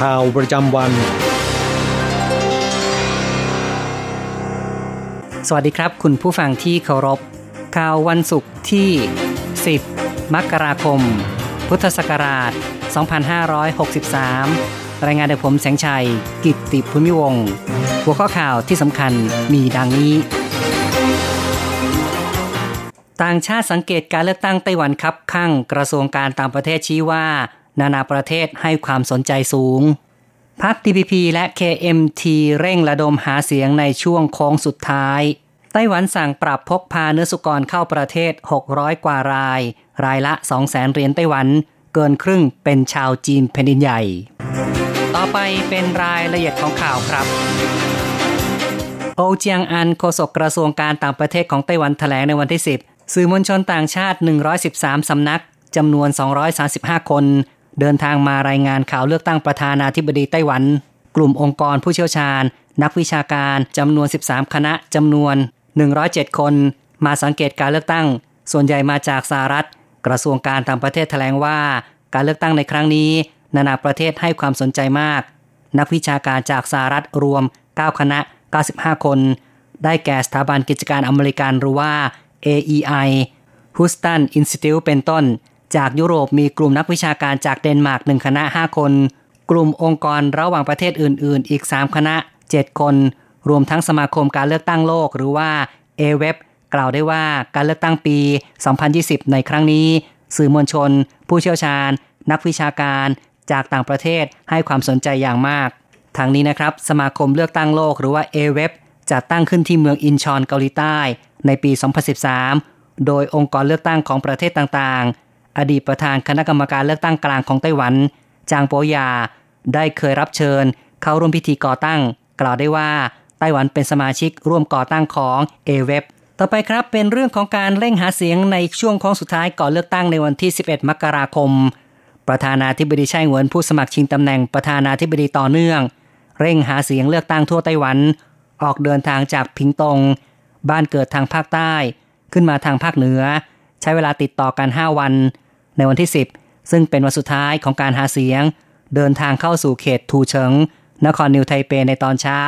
ข่าวประจำวัน สวัสดีครับ คุณผู้ฟังที่เคารพ ข่าววันศุกร์ที่ 10 มกราคม พุทธศักราช 2563 รายงานโดยผมแสงชัย กิตติภูมิวงศ์หัวข้อข่าวที่สำคัญมีดังนี้ ต่างชาติสังเกตการเลือกตั้งไต้หวันครับข้างกระทรวงการต่างประเทศชี้ว่า นานาประเทศให้ความสนใจสูงพัก TPP และ KMT เร่งระดมหาเสียงในช่วงโค้งสุดท้าย ไต้หวันสั่งปรับพกพาเนื้อสุกรเข้าประเทศ 600 กว่าราย รายละ 200,000เหรียญไต้หวัน เกินครึ่งเป็นชาวจีนแผ่นดินใหญ่ ต่อไปเป็นรายละเอียดของข่าวครับโอเจียงอันโฆษกกระทรวงการต่างประเทศของไต้หวันแถลงในวันที่ 10 สื่อมวลชนต่างชาติ 113 สำนักจำนวน 235 คน เดินทางมารายงานข่าวเลือกตั้งประธานาธิบดีไต้หวัน กลุ่มองค์กรผู้เชี่ยวชาญ นักวิชาการจำนวน 13 คณะจำนวน 107 คน มาสังเกตการเลือกตั้ง ส่วนใหญ่มาจากสหรัฐ กระทรวงการต่างประเทศแถลงว่า การเลือกตั้งในครั้งนี้ นานาประเทศให้ความสนใจมาก นักวิชาการจากสหรัฐรวม 9 คณะ 95 คน ได้แก่สถาบันกิจการอเมริกันหรือว่า AEI Houston Institute เป็นต้น จากยุโรปมีกลุ่มนักวิชาการจากเดนมาร์กหนึ่งคณะ 5 คน กลุ่มองค์กรระหว่างประเทศอื่น ๆ อีก 3 คณะ 7 คน รวมทั้งสมาคมการเลือกตั้งโลกหรือว่า AWEB กล่าวได้ว่าการเลือกตั้งปี 2020 ในครั้งนี้ สื่อมวลชน ผู้เชี่ยวชาญ นักวิชาการจากต่างประเทศให้ความสนใจอย่างมากทางนี้นะครับ สมาคมเลือกตั้งโลกหรือว่า AWEB จัดตั้งขึ้นที่เมืองอินชอนเกาหลีใต้ ในปี 2013 โดยองค์กรเลือกตั้งของประเทศต่างๆ อดีตประธานคณะกรรมการเลือกตั้งกลางของไต้หวัน จางโปยา ได้เคยรับเชิญ เข้าร่วมพิธีก่อตั้ง กล่าวได้ว่าไต้หวันเป็นสมาชิกร่วมก่อตั้งของ AWEB ต่อไปครับเป็นเรื่องของการเร่งหาเสียงในช่วงโค้งสุดท้ายก่อนเลือกตั้งในวันที่ 11 มกราคม ประธานาธิบดีไช่เหวินผู้สมัครชิงตำแหน่งประธานาธิบดีต่อเนื่อง เร่งหาเสียงเลือกตั้งทั่วไต้หวัน ออกเดินทางจากพิงตง บ้านเกิดทางภาคใต้ ขึ้นมาทางภาคเหนือ ใช้เวลาติดต่อกัน 5 วัน ในวันที่ 10 ซึ่งเป็นวันสุดท้ายของการหาเสียง เดินทางเข้าสู่เขตทูเฉิง นครนิวไทเปในตอนเช้า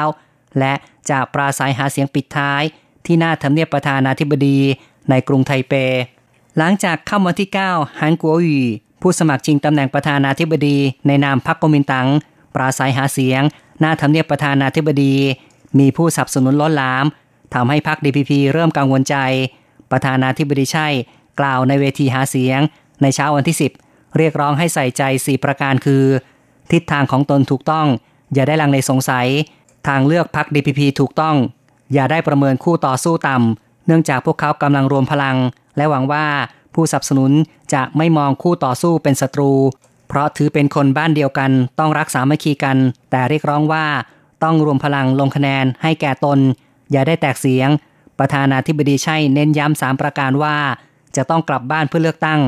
และจะปราศัยหาเสียงปิดท้ายที่หน้าทำเนียบประธานาธิบดีในกรุงไทเป หลังจากค่ำวันที่ 9 ฮันกัววีผู้สมัครชิงตำแหน่งประธานาธิบดีในนามพรรคกมินตัง ปราศัยหาเสียง หน้าทำเนียบประธานาธิบดี มีผู้สนับสนุนล้นหลามทำให้พรรค DPP เริ่มกังวลใจ ประธานาธิบดีใช่ กล่าวในเวทีหาเสียง ในเช้าวันที่ 10 เรียกร้องให้ใส่ใจ 4 ประการคือ ทิศทางของตนถูกต้อง อย่าได้ลังเลสงสัย ทางเลือกพรรค DPP ถูกต้อง อย่าได้ประเมินคู่ต่อสู้ต่ำเนื่องจากพวกเขากำลังรวมพลัง และหวังว่าผู้สนับสนุนจะไม่มองคู่ต่อสู้เป็นศัตรู เพราะถือเป็นคนบ้านเดียวกัน ต้องรักสามัคคีกัน แต่เรียกร้องว่าต้องรวมพลังลงคะแนนให้แก่ตน อย่าได้แตกเสียง ประธานาธิบดีใช่เน้นย้ำสามประการว่า จะต้องกลับบ้านเพื่อเลือกตั้ง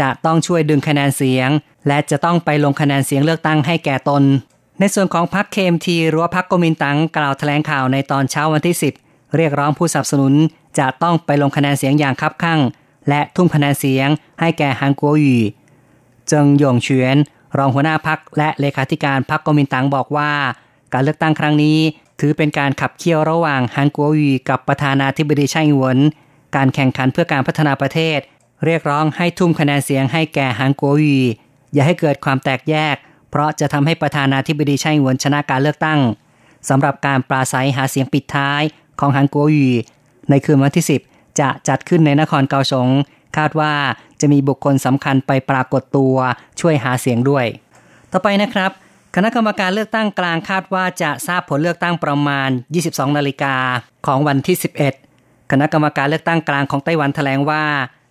จะต้องช่วยดึงคะแนนเสียง และจะต้องไปลงคะแนนเสียงเลือกตั้งให้แก่ตน ในส่วนของพรรคเคมทีหรือว่าพรรคกมินตังกล่าวแถลงข่าวในตอนเช้าวันที่ 10 เรียกร้องผู้สนับสนุน จะต้องไปลงคะแนนเสียงอย่างคับคั่ง และทุ่มคะแนนเสียง ให้แก่ฮังกัวหยีเจิงหยงเฉียนรองหัวหน้าพักและเลขาธิการพักกมินตังบอกว่า การเลือกตั้งครั้งนี้ ถือเป็นการขับเคี่ยวระหว่างฮังกัวหยีกับประธานาธิบดีไช่หวน การแข่งขันเพื่อการพัฒนาประเทศ เรียกร้องให้ทุ่มคะแนนเสียงให้แก่ฮังกัวหยีอย่าให้เกิดความแตกแยก เพราะจะทำให้ประธานาธิบดีไช่หวนชนะการเลือกตั้งสำหรับการปราศัยหาเสียงปิดท้ายของฮันกัวยีในคืนวันที่ 10 จะจัดขึ้นในนครเกาสงคาดว่าจะมีบุคคลสำคัญไปปรากฏตัวช่วยหาเสียงด้วย ต่อไปนะครับ คณะกรรมการเลือกตั้งกลางคาดว่าจะทราบผลเลือกตั้งประมาณ 22 นาฬิกาของวันที่ 11 คณะกรรมการเลือกตั้งกลางของไต้หวันแถลงว่า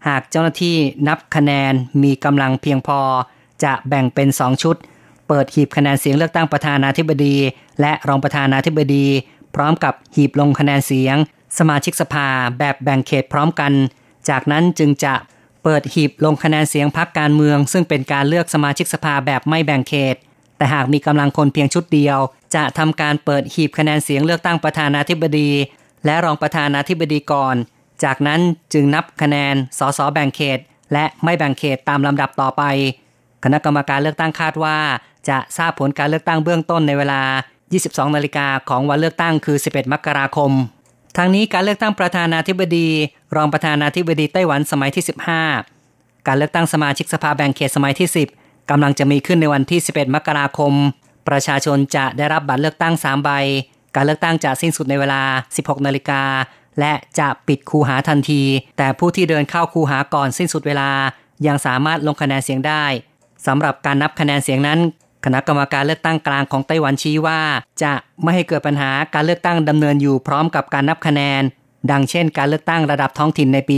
หากเจ้าหน้าที่นับคะแนนมีกำลังเพียงพอ จะแบ่งเป็น 2 ชุด เปิดหีบคะแนนเสียงเลือกตั้งประธานาธิบดี และรองประธานาธิบดี พร้อมกับหีบลงคะแนนเสียง สมาชิกสภาแบบแบ่งเขตพร้อมกัน จากนั้นจึงจะเปิดหีบลงคะแนนเสียงพักการเมือง ซึ่งเป็นการเลือกสมาชิกสภาแบบไม่แบ่งเขต แต่หากมีกำลังคนเพียงชุดเดียว จะทำการเปิดหีบคะแนนเสียงเลือกตั้งประธานาธิบดี และรองประธานาธิบดีก่อน จากนั้นจึงนับคะแนน สสแบ่งเขต และไม่แบ่งเขตตามลำดับต่อไป คณะกรรมการเลือกตั้งคาดว่า จะทราบผลการเลือกตั้งเบื้องต้นในเวลา 22 นาฬิกาของวันเลือกตั้งคือ 11 มกราคม ทางนี้การเลือกตั้งประธานาธิบดี รองประธานาธิบดีไต้หวันสมัยที่ 15 การเลือกตั้งสมาชิกสภาแบ่งเขตสมัยที่ 10กำลังจะมีขึ้นในวันที่ 11 มกราคม ประชาชนจะได้รับบัตรเลือกตั้ง 3 ใบ การเลือกตั้งจะสิ้นสุดในเวลา 16 นาฬิกา และจะปิดคูหาทันที แต่ผู้ที่เดินเข้าคูหาก่อนสิ้นสุดเวลา ยังสามารถลงคะแนนเสียงได้สำหรับการนับคะแนนเสียงนั้น คณะกรรมการเลือกตั้งกลางของไต้หวันชี้ว่า จะไม่ให้เกิดปัญหาการเลือกตั้งดำเนินอยู่พร้อมกับการนับคะแนน ดังเช่น การเลือกตั้งระดับท้องถิ่นในปี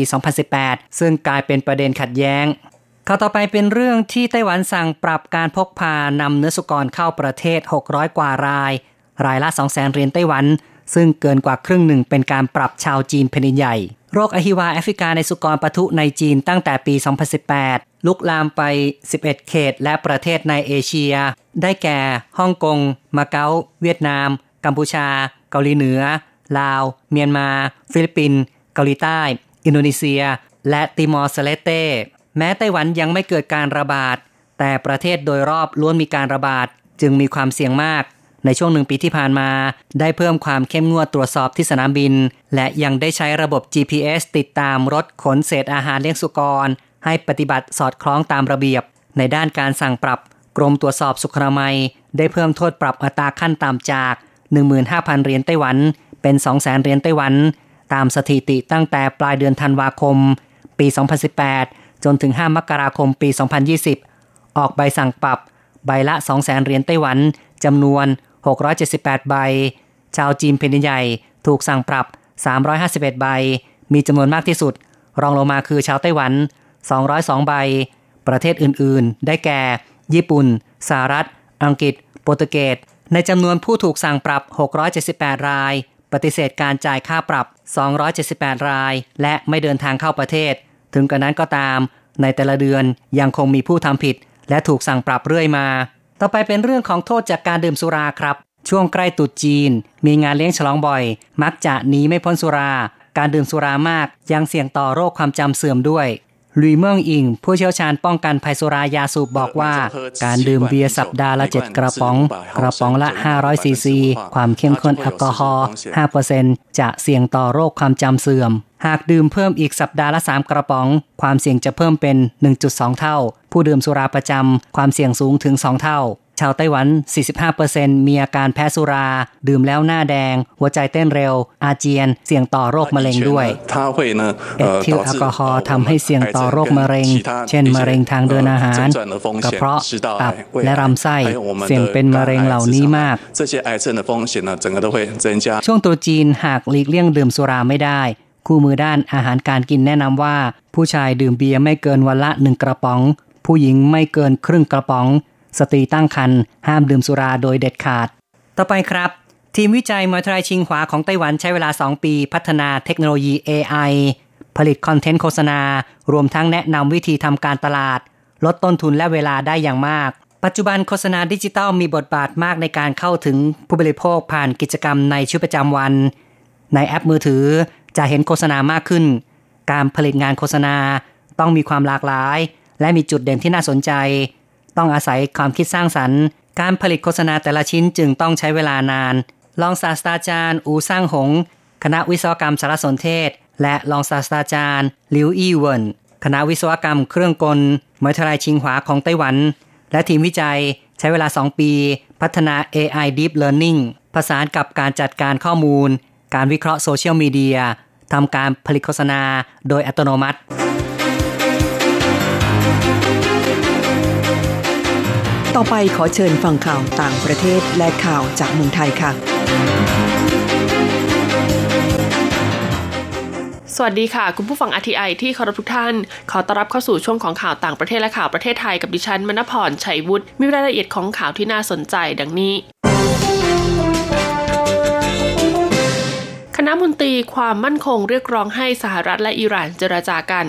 2018 ซึ่งกลายเป็นประเด็นขัดแย้งข่าวต่อไปเป็นเรื่องที่ไต้หวันสั่งปรับการพกพานำเนื้อสุกรเข้าประเทศ 600 กว่าราย รายละ 200,000เหรียญไต้หวัน ซึ่งเกินกว่าครึ่งหนึ่งเป็นการปรับชาวจีนแผ่นดินใหญ่ โรคอหิวาแอฟริกาในสุกรปะทุในจีนตั้งแต่ปี 2018 ลุกลามไป 11 เขตและประเทศในเอเชีย ได้แก่ฮ่องกง มาเก๊า เวียดนาม กัมพูชา เกาหลีเหนือ ลาว เมียนมา ฟิลิปปินส์ เกาหลีใต้ อินโดนีเซีย และติมอร์เลสเตแม้ไต้หวันยังไม่เกิดการระบาด แต่ประเทศโดยรอบล้วนมีการระบาดจึงมีความเสี่ยงมาก ในช่วงหนึ่งปีที่ผ่านมา ได้เพิ่มความเข้มงวดตรวจสอบที่สนามบิน และยังได้ใช้ระบบ GPS ติดตามรถขนเศษอาหารเลี้ยงสุกร ให้ปฏิบัติสอดคล้องตามระเบียบ ในด้านการสั่งปรับ กรมตรวจสอบสุขนามัย ได้เพิ่มโทษปรับอัตราขั้นต่ำจาก 15,000 เหรียญไต้หวัน เป็น 200,000 เหรียญไต้หวัน ตามสถิติตั้งแต่ปลายเดือนธันวาคม ปี 2018 จนถึง 5 มกราคมปี 2020 ออกใบสั่งปรับ ใบละ 200,000 เหรียญไต้หวันจำนวน 678 ใบ ชาวจีนแผ่นดินใหญ่ถูกสั่งปรับ 351 ใบ มีจำนวนมากที่สุด รองลงมาคือชาวไต้หวัน 202 ใบ ประเทศอื่นๆ ได้แก่ ญี่ปุ่น สหรัฐ อังกฤษ โปรตุเกส ในจำนวนผู้ถูกสั่งปรับ 678 ราย ปฏิเสธการจ่ายค่าปรับ 278 ราย และไม่เดินทางเข้าประเทศ ถึงกระนั้นก็ตาม ในแต่ละเดือนยังคงมีผู้ทำผิด และถูกสั่งปรับเรื่อยมา ต่อไปเป็นเรื่องของโทษจากการดื่มสุราครับ ช่วงใกล้ตุดจีน มีงานเลี้ยงฉลองบ่อย มักจะหนีไม่พ้นสุรา การดื่มสุรามากยังเสี่ยงต่อโรคความจำเสื่อมด้วย ลุยเมืองอิง ผู้เชี่ยวชาญป้องกันภัยสุรายาสูบบอกว่า การดื่มเบียร์สัปดาห์ละ 7 กระป๋อง กระป๋องละ 500 ซีซี ความเข้มข้นแอลกอฮอล์ 5%จะเสี่ยงต่อโรคความจำเสื่อม หากดื่มเพิ่มอีกสัปดาห์ละ 3 กระป๋อง ความเสี่ยงจะเพิ่มเป็น 1.2 เท่า ผู้ดื่มสุราประจำความเสี่ยงสูงถึง 2 เท่า ชาวไต้หวัน 45%มีอาการแพ้สุรา ดื่มแล้วหน้าแดง หัวใจเต้นเร็ว อาเจียน เสี่ยงต่อโรคมะเร็งด้วยเอทิลแอลกอฮอล์ทำให้เสี่ยงต่อโรคมะเร็ง เช่น มะเร็งทางเดินอาหาร กระเพาะ ตับ และลำไส้ เสี่ยงเป็นมะเร็งเหล่านี้มาก ช่วงตัวจีนหากหลีกเลี่ยงดื่มสุราไม่ได้ คู่มือด้านอาหารการกินแนะนำว่า ผู้ชายดื่มเบียร์ไม่เกินวันละหนึ่งกระป๋อง ผู้หญิงไม่เกินครึ่งกระป๋อง สตรีตั้งครรภ์ห้ามดื่มสุราโดยเด็ดขาด ต่อไปครับ ทีมวิจัยมหาวิทยายชิงหวาของไต้หวันใช้เวลา 2 ปีพัฒนาเทคโนโลยี AI ผลิตคอนเทนต์โฆษณา รวมทั้งแนะนำวิธีทำการตลาด ลดต้นทุนและเวลาได้อย่างมาก ปัจจุบันโฆษณาดิจิตัลมีบทบาทมากในการเข้าถึงผู้บริโภคผ่านกิจกรรมในชีวิตประจำวัน ในแอปมือถือจะเห็นโฆษณามากขึ้น การผลิตงานโฆษณาต้องมีความหลากหลาย และมีจุดเด่นที่น่าสนใจ ต้องอาศัยความคิดสร้างสรรค์ การผลิตโฆษณาแต่ละชิ้นจึงต้องใช้เวลานาน รองศาสตราจารย์ อูซ่างหง คณะวิศวกรรมสารสนเทศ และรองศาสตราจารย์ลิวอี้เวินคณะวิศวกรรมเครื่องกลมหาวิทยาลัยชิงหวาของไต้หวัน และทีมวิจัยใช้เวลา 2 ปี พัฒนา AI Deep Learning ผสานกับการจัดการข้อมูล การวิเคราะห์โซเชียลมีเดียทำการผลิตโฆษณาโดยอัตโนมัติ ต่อไปขอเชิญฟังข่าวต่างประเทศและข่าวจากเมืองไทยค่ะ สวัสดีค่ะ คุณผู้ฟังอทีไอที่เคารพทุกท่าน ขอต้อนรับเข้าสู่ช่วงของข่าวต่างประเทศและข่าวประเทศไทยกับดิฉันมณพรชัยวุฒิมีรายละเอียดของข่าวที่น่าสนใจดังนี้คณะมนตรีความมั่นคงเรียกร้องให้สหรัฐและอิหร่านเจรจากัน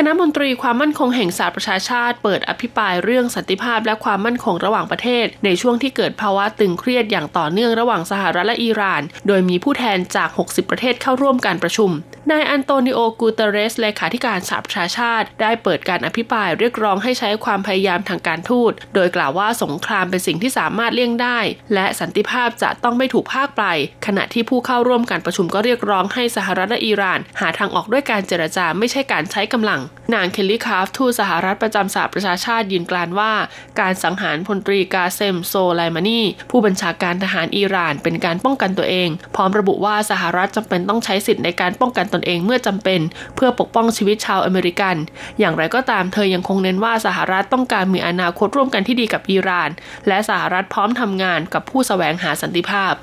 คณะมนตรีความมั่นคงแห่งสหประชาชาติ เปิดอภิปรายเรื่องสันติภาพและความมั่นคงระหว่างประเทศ ในช่วงที่เกิดภาวะตึงเครียดอย่างต่อเนื่องระหว่างสหรัฐและอิหร่าน โดยมีผู้แทนจาก 60 ประเทศเข้าร่วมการประชุม นายอันโตนิโอ กูเตเรส เลขาธิการสหประชาชาติ ได้เปิดการอภิปรายเรียกร้องให้ใช้ความพยายามทางการทูต โดยกล่าวว่าสงครามเป็นสิ่งที่สามารถเลี่ยงได้ และสันติภาพจะต้องไม่ถูกพรากไป ขณะที่ผู้เข้าร่วมการประชุมก็เรียกร้องให้สหรัฐและอิหร่าน หาทางออกด้วยการเจรจาไม่ใช่การใช้กำลังนางเคลลี่คราฟต์ทูตสหรัฐประจำสหประชาชาติยืนกรานว่า การสังหารพลตรีกาเซมโซไลมานีผู้บัญชาการทหารอิหร่านเป็นการป้องกันตัวเอง พร้อมระบุว่าสหรัฐจำเป็นต้องใช้สิทธิ์ในการป้องกันตนเองเมื่อจำเป็น เพื่อปกป้องชีวิตชาวอเมริกัน อย่างไรก็ตามเธอยังคงเน้นว่าสหรัฐต้องการมีอนาคตร่วมกันที่ดีกับอิหร่าน และสหรัฐพร้อมทำงานกับผู้แสวงหาสันติภาพ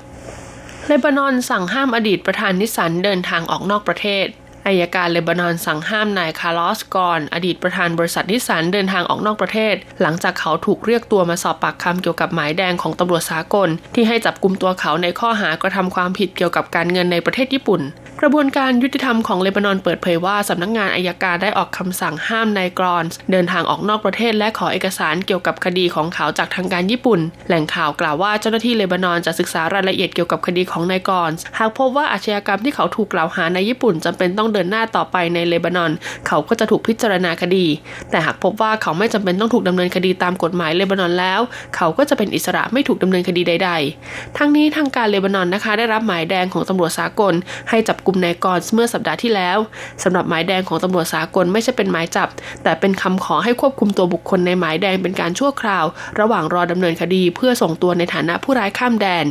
เลบานอนสั่งห้ามอดีตประธานนิสสันเดินทางออกนอกประเทศ อัยการเลบานอนสั่งห้ามนายคาร์ลอสกอส์นอดีตประธานบริษัทนิสสันเดินทางออกนอกประเทศ หลังจากเขาถูกเรียกตัวมาสอบปากคำเกี่ยวกับหมายแดงของตำรวจสากล ที่ให้จับกลุ่มตัวเขาในข้อหากระทำความผิดเกี่ยวกับการเงินในประเทศญี่ปุ่นกระบวนการยุติธรรมของเลบานอนเปิดเผยว่าสำนักงานอัยการได้ออกคำสั่งห้ามนายกอส์นเดินทางออกนอกประเทศและขอเอกสารเกี่ยวกับคดีของเขาจากทางการญี่ปุ่น แหล่งข่าวกล่าวว่าเจ้าหน้าที่เลบานอนจะศึกษารายละเอียดเกี่ยวกับคดีของนายกรอนหากพบว่าอาชญากรรมที่เขาถูกกล่าวหาในญี่ปุ่นจำเป็นต้องเดินหน้าต่อไปในเลบานอน เขาก็จะถูกพิจารณาคดี แต่หากพบว่าเขาไม่จำเป็นต้องถูกดำเนินคดีตามกฎหมายเลบานอนแล้ว เขาก็จะเป็นอิสระไม่ถูกดำเนินคดีใด ๆ ทั้งนี้ทางการเลบานอนนะคะ ได้รับหมายแดงของตำรวจสากลให้จับกลุ่มนายกรเมื่อสัปดาห์ที่แล้วสำหรับหมายแดงของตำรวจสากลไม่ใช่เป็นหมายจับ แต่เป็นคำขอให้ควบคุมตัวบุคคลในหมายแดงเป็นการชั่วคราว ระหว่างรอดำเนินคดีเพื่อส่งตัวในฐานะผู้ร้ายข้ามแดน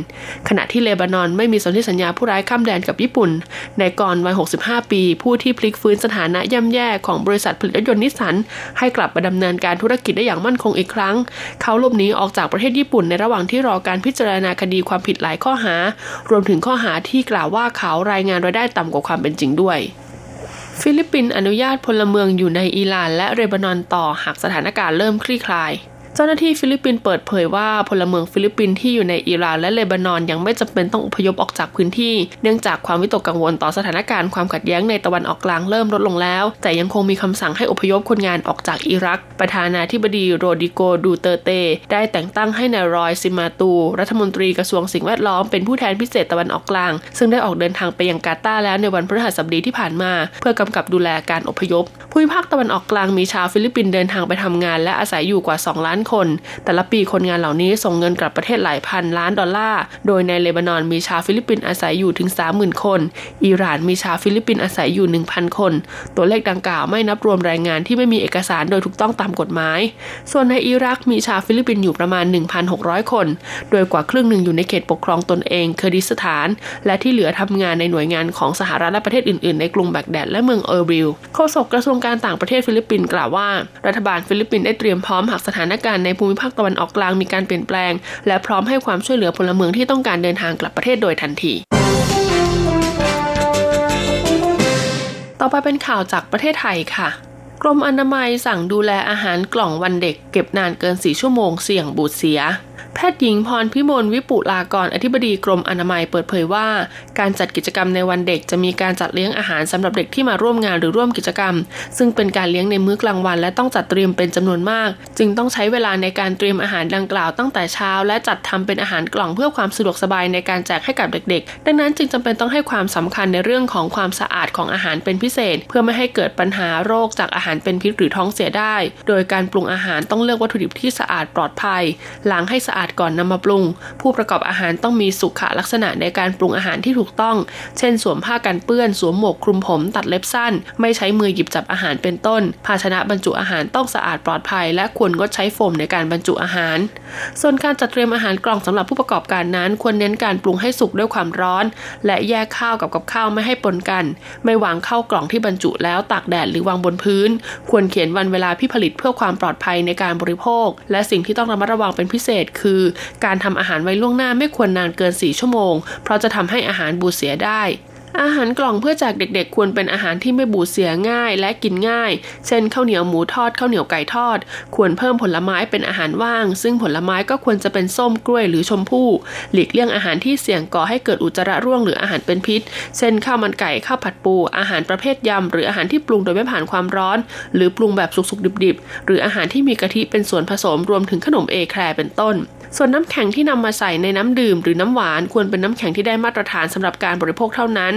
ขณะที่เลบานอนไม่มีสนธิสัญญาผู้ร้ายข้ามแดนกับญี่ปุ่นนายกรวัย 65 ปี ผู้ที่พลิกฟื้นสถานะย่ำแย่ของบริษัทผลิตรถยนต์นิสสันให้กลับมาดำเนินการธุรกิจได้อย่างมั่นคงอีกครั้ง เขาหลบหนีออกจากประเทศญี่ปุ่นในระหว่างที่รอการพิจารณาคดีความผิดหลายข้อหา รวมถึงข้อหาที่กล่าวว่าเขารายงานรายได้ต่ำกว่าความเป็นจริงด้วย ฟิลิปปินส์อนุญาตพลเมืองอยู่ในอิหร่านและเลบานอนต่อหากสถานการณ์เริ่มคลี่คลาย เจ้าหน้าที่ฟิลิปปินส์เปิดเผยว่าพลเมืองฟิลิปปินส์ที่อยู่ในอิหร่านและเลบานอนยังไม่จำเป็นต้องอพยพออกจากพื้นที่ เนื่องจากความวิตกกังวลต่อสถานการณ์ความขัดแย้งในตะวันออกกลางเริ่มลดลงแล้ว แต่ยังคงมีคำสั่งให้อพยพคนงานออกจากอิรัก ประธานาธิบดีโรดริโกดูเตร์เต ได้แต่งตั้งให้นายรอยซิมาตู รัฐมนตรีกระทรวงสิ่งแวดล้อมเป็นผู้แทนพิเศษตะวันออกกลาง ซึ่งได้ออกเดินทางไปยังกาตาร์แล้วในวันพฤหัสบดีที่ผ่านมา เพื่อกำกับดูแลการอพยพภูมิภาคตะวันออกกลางมีชาวฟิลิปปินส์เดินทางไปทำงาน และอาศัยอยู่กว่า 2 ล้านคน แต่ละปีคนงานเหล่านี้ส่งเงินกลับประเทศหลายพันล้านดอลลาร์ โดยในเลบานอนมีชาวฟิลิปปินส์อาศัยอยู่ถึง 30,000 คน อิหร่านมีชาวฟิลิปปินส์อาศัยอยู่ 1,000 คน ตัวเลขดังกล่าวไม่นับรวมแรงงานที่ไม่มีเอกสารโดยถูกต้องตามกฎหมาย ส่วนในอิรักมีชาวฟิลิปปินส์อยู่ประมาณ 1,600 คน โดยกว่าครึ่งหนึ่งอยู่ในเขตปกครองตนเองเคอร์ดิสถาน และที่เหลือทำงานในหน่วยงานของสหรัฐและประเทศอื่นๆ ในกรุงแบกแดดและเมืองเออร์บิลโฆษกกระทรวงการต่างประเทศฟิลิปปินส์กล่าวว่ารัฐบาลฟิลิปปินส์ได้เตรียมพร้อมหากสถานการณ์ในภูมิภาคตะวันออกกลางมีการเปลี่ยนแปลง และพร้อมให้ความช่วยเหลือพลเมืองที่ต้องการเดินทางกลับประเทศโดยทันทีต่อไปเป็นข่าวจากประเทศไทยค่ะ รมอนามัยสั่งดูแลอาหารกล่องวันเด็ก เก็บนานเกิน4ชั่วโมงเสี่ยงบูดเสีย แพทย์หญิงพรพิมลวิปุลากรอธิบดีกรมอนามัยเปิดเผยว่า การจัดกิจกรรมในวันเด็กจะมีการจัดเลี้ยงอาหารสำหรับเด็กที่มาร่วมงานหรือร่วมกิจกรรม ซึ่งเป็นการเลี้ยงในมื้อกลางวัน และต้องจัดเตรียมเป็นจำนวนมาก จึงต้องใช้เวลาในการเตรียมอาหารดังกล่าวตั้งแต่เช้า และจัดทำเป็นอาหารกล่องเพื่อความสะดวกสบายในการแจกให้กับเด็ก ๆ ดังนั้นจึงจำเป็นต้องให้ความสำคัญในเรื่องของความสะอาดของอาหารเป็นพิเศษ เพื่อไม่ให้เกิดปัญหาโรคจากอาหารเป็นพิษหรือท้องเสียได้ โดยการปรุงอาหารต้องเลือกวัตถุดิบที่สะอาดปลอดภัยล้างให้สะอาดก่อนนำมาปรุง ผู้ประกอบอาหารต้องมีสุขลักษณะในการปรุงอาหารที่ถูกต้อง เช่น สวมผ้ากันเปื้อนสวมหมวกคลุมผม ตัดเล็บสั้น ไม่ใช้มือหยิบจับอาหารเป็นต้น ภาชนะบรรจุอาหารต้องสะอาดปลอดภัย และควรงดใช้โฟมในการบรรจุอาหาร ส่วนการจัดเตรียมอาหารกล่องสำหรับผู้ประกอบการนั้น ควรเน้นการปรุงให้สุกด้วยความร้อน และแยกข้าวกับกับข้าวไม่ให้ปนกัน ไม่วางเข้ากล่องที่บรรจุแล้วตากแดดหรือวางบนพื้นควรเขียนวันเวลาที่ผลิตเพื่อความปลอดภัยในการบริโภค และสิ่งที่ต้องระมัดระวังเป็นพิเศษ คือ การทำอาหารไว้ล่วงหน้าไม่ควรนานเกิน 4 ชั่วโมง เพราะจะทำให้อาหารบูดเสียได้ อาหารกล่องเพื่อแจกเด็กๆ ควรเป็นอาหารที่ไม่บูดเสียง่ายและกินง่าย เช่นข้าวเหนียวหมูทอดข้าวเหนียวไก่ทอด ควรเพิ่มผลไม้เป็นอาหารว่าง ซึ่งผลไม้ก็ควรจะเป็นส้มกล้วยหรือชมพู่ หลีกเลี่ยงอาหารที่เสี่ยงก่อให้เกิดอุจจาระร่วงหรืออาหารเป็นพิษ เช่นข้าวมันไก่ข้าวผัดปู อาหารประเภทยำหรืออาหารที่ปรุงโดยไม่ผ่านความร้อน หรือปรุงแบบสุกๆดิบๆ หรืออาหารที่มีกะทิเป็นส่วนผสมรวมถึงขนมเอแครเป็นต้น ส่วนน้ำแข็งที่นำมาใส่ในน้ำดื่มหรือน้ำหวานควรเป็นน้ำแข็งที่ได้มาตรฐานสำหรับการบริโภคเท่านั้น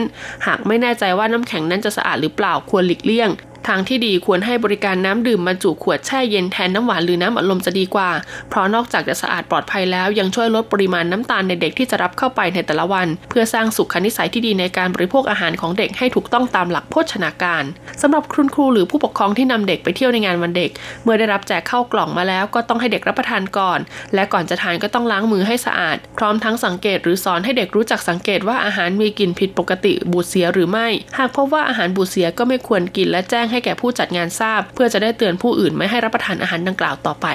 หากไม่แน่ใจว่าน้ำแข็งนั้นจะสะอาดหรือเปล่าควรหลีกเลี่ยง ทางที่ดีควรให้บริการน้ำดื่มบรรจุขวดแช่เย็นแทนน้ำหวานหรือน้ำอัดลมจะดีกว่า เพราะนอกจากจะสะอาดปลอดภัยแล้วยังช่วยลดปริมาณน้ำตาลในเด็กที่จะรับเข้าไปในแต่ละวัน เพื่อสร้างสุขนิสัยที่ดีในการบริโภคอาหารของเด็กให้ถูกต้องตามหลักโภชนาการสำหรับคุณครูหรือผู้ปกครองที่นำเด็กไปเที่ยวในงานวันเด็ก เมื่อได้รับแจกเข้ากล่องมาแล้วก็ต้องให้เด็กรับประทานก่อน และก่อนจะทานก็ต้องล้างมือให้สะอาด พร้อมทั้งสังเกตหรือสอนให้เด็กรู้จักสังเกตว่าอาหารมีกลิ่นผิดปกติบูดเสียหรือไม่ หากพบว่าอาหารบูดเสียก็ไม่ควรกินและแจ้งให้แก่ผู้จัดงานทราบ เพื่อจะได้เตือนผู้อื่นไม่ให้รับประทานอาหารดังกล่าวต่อไป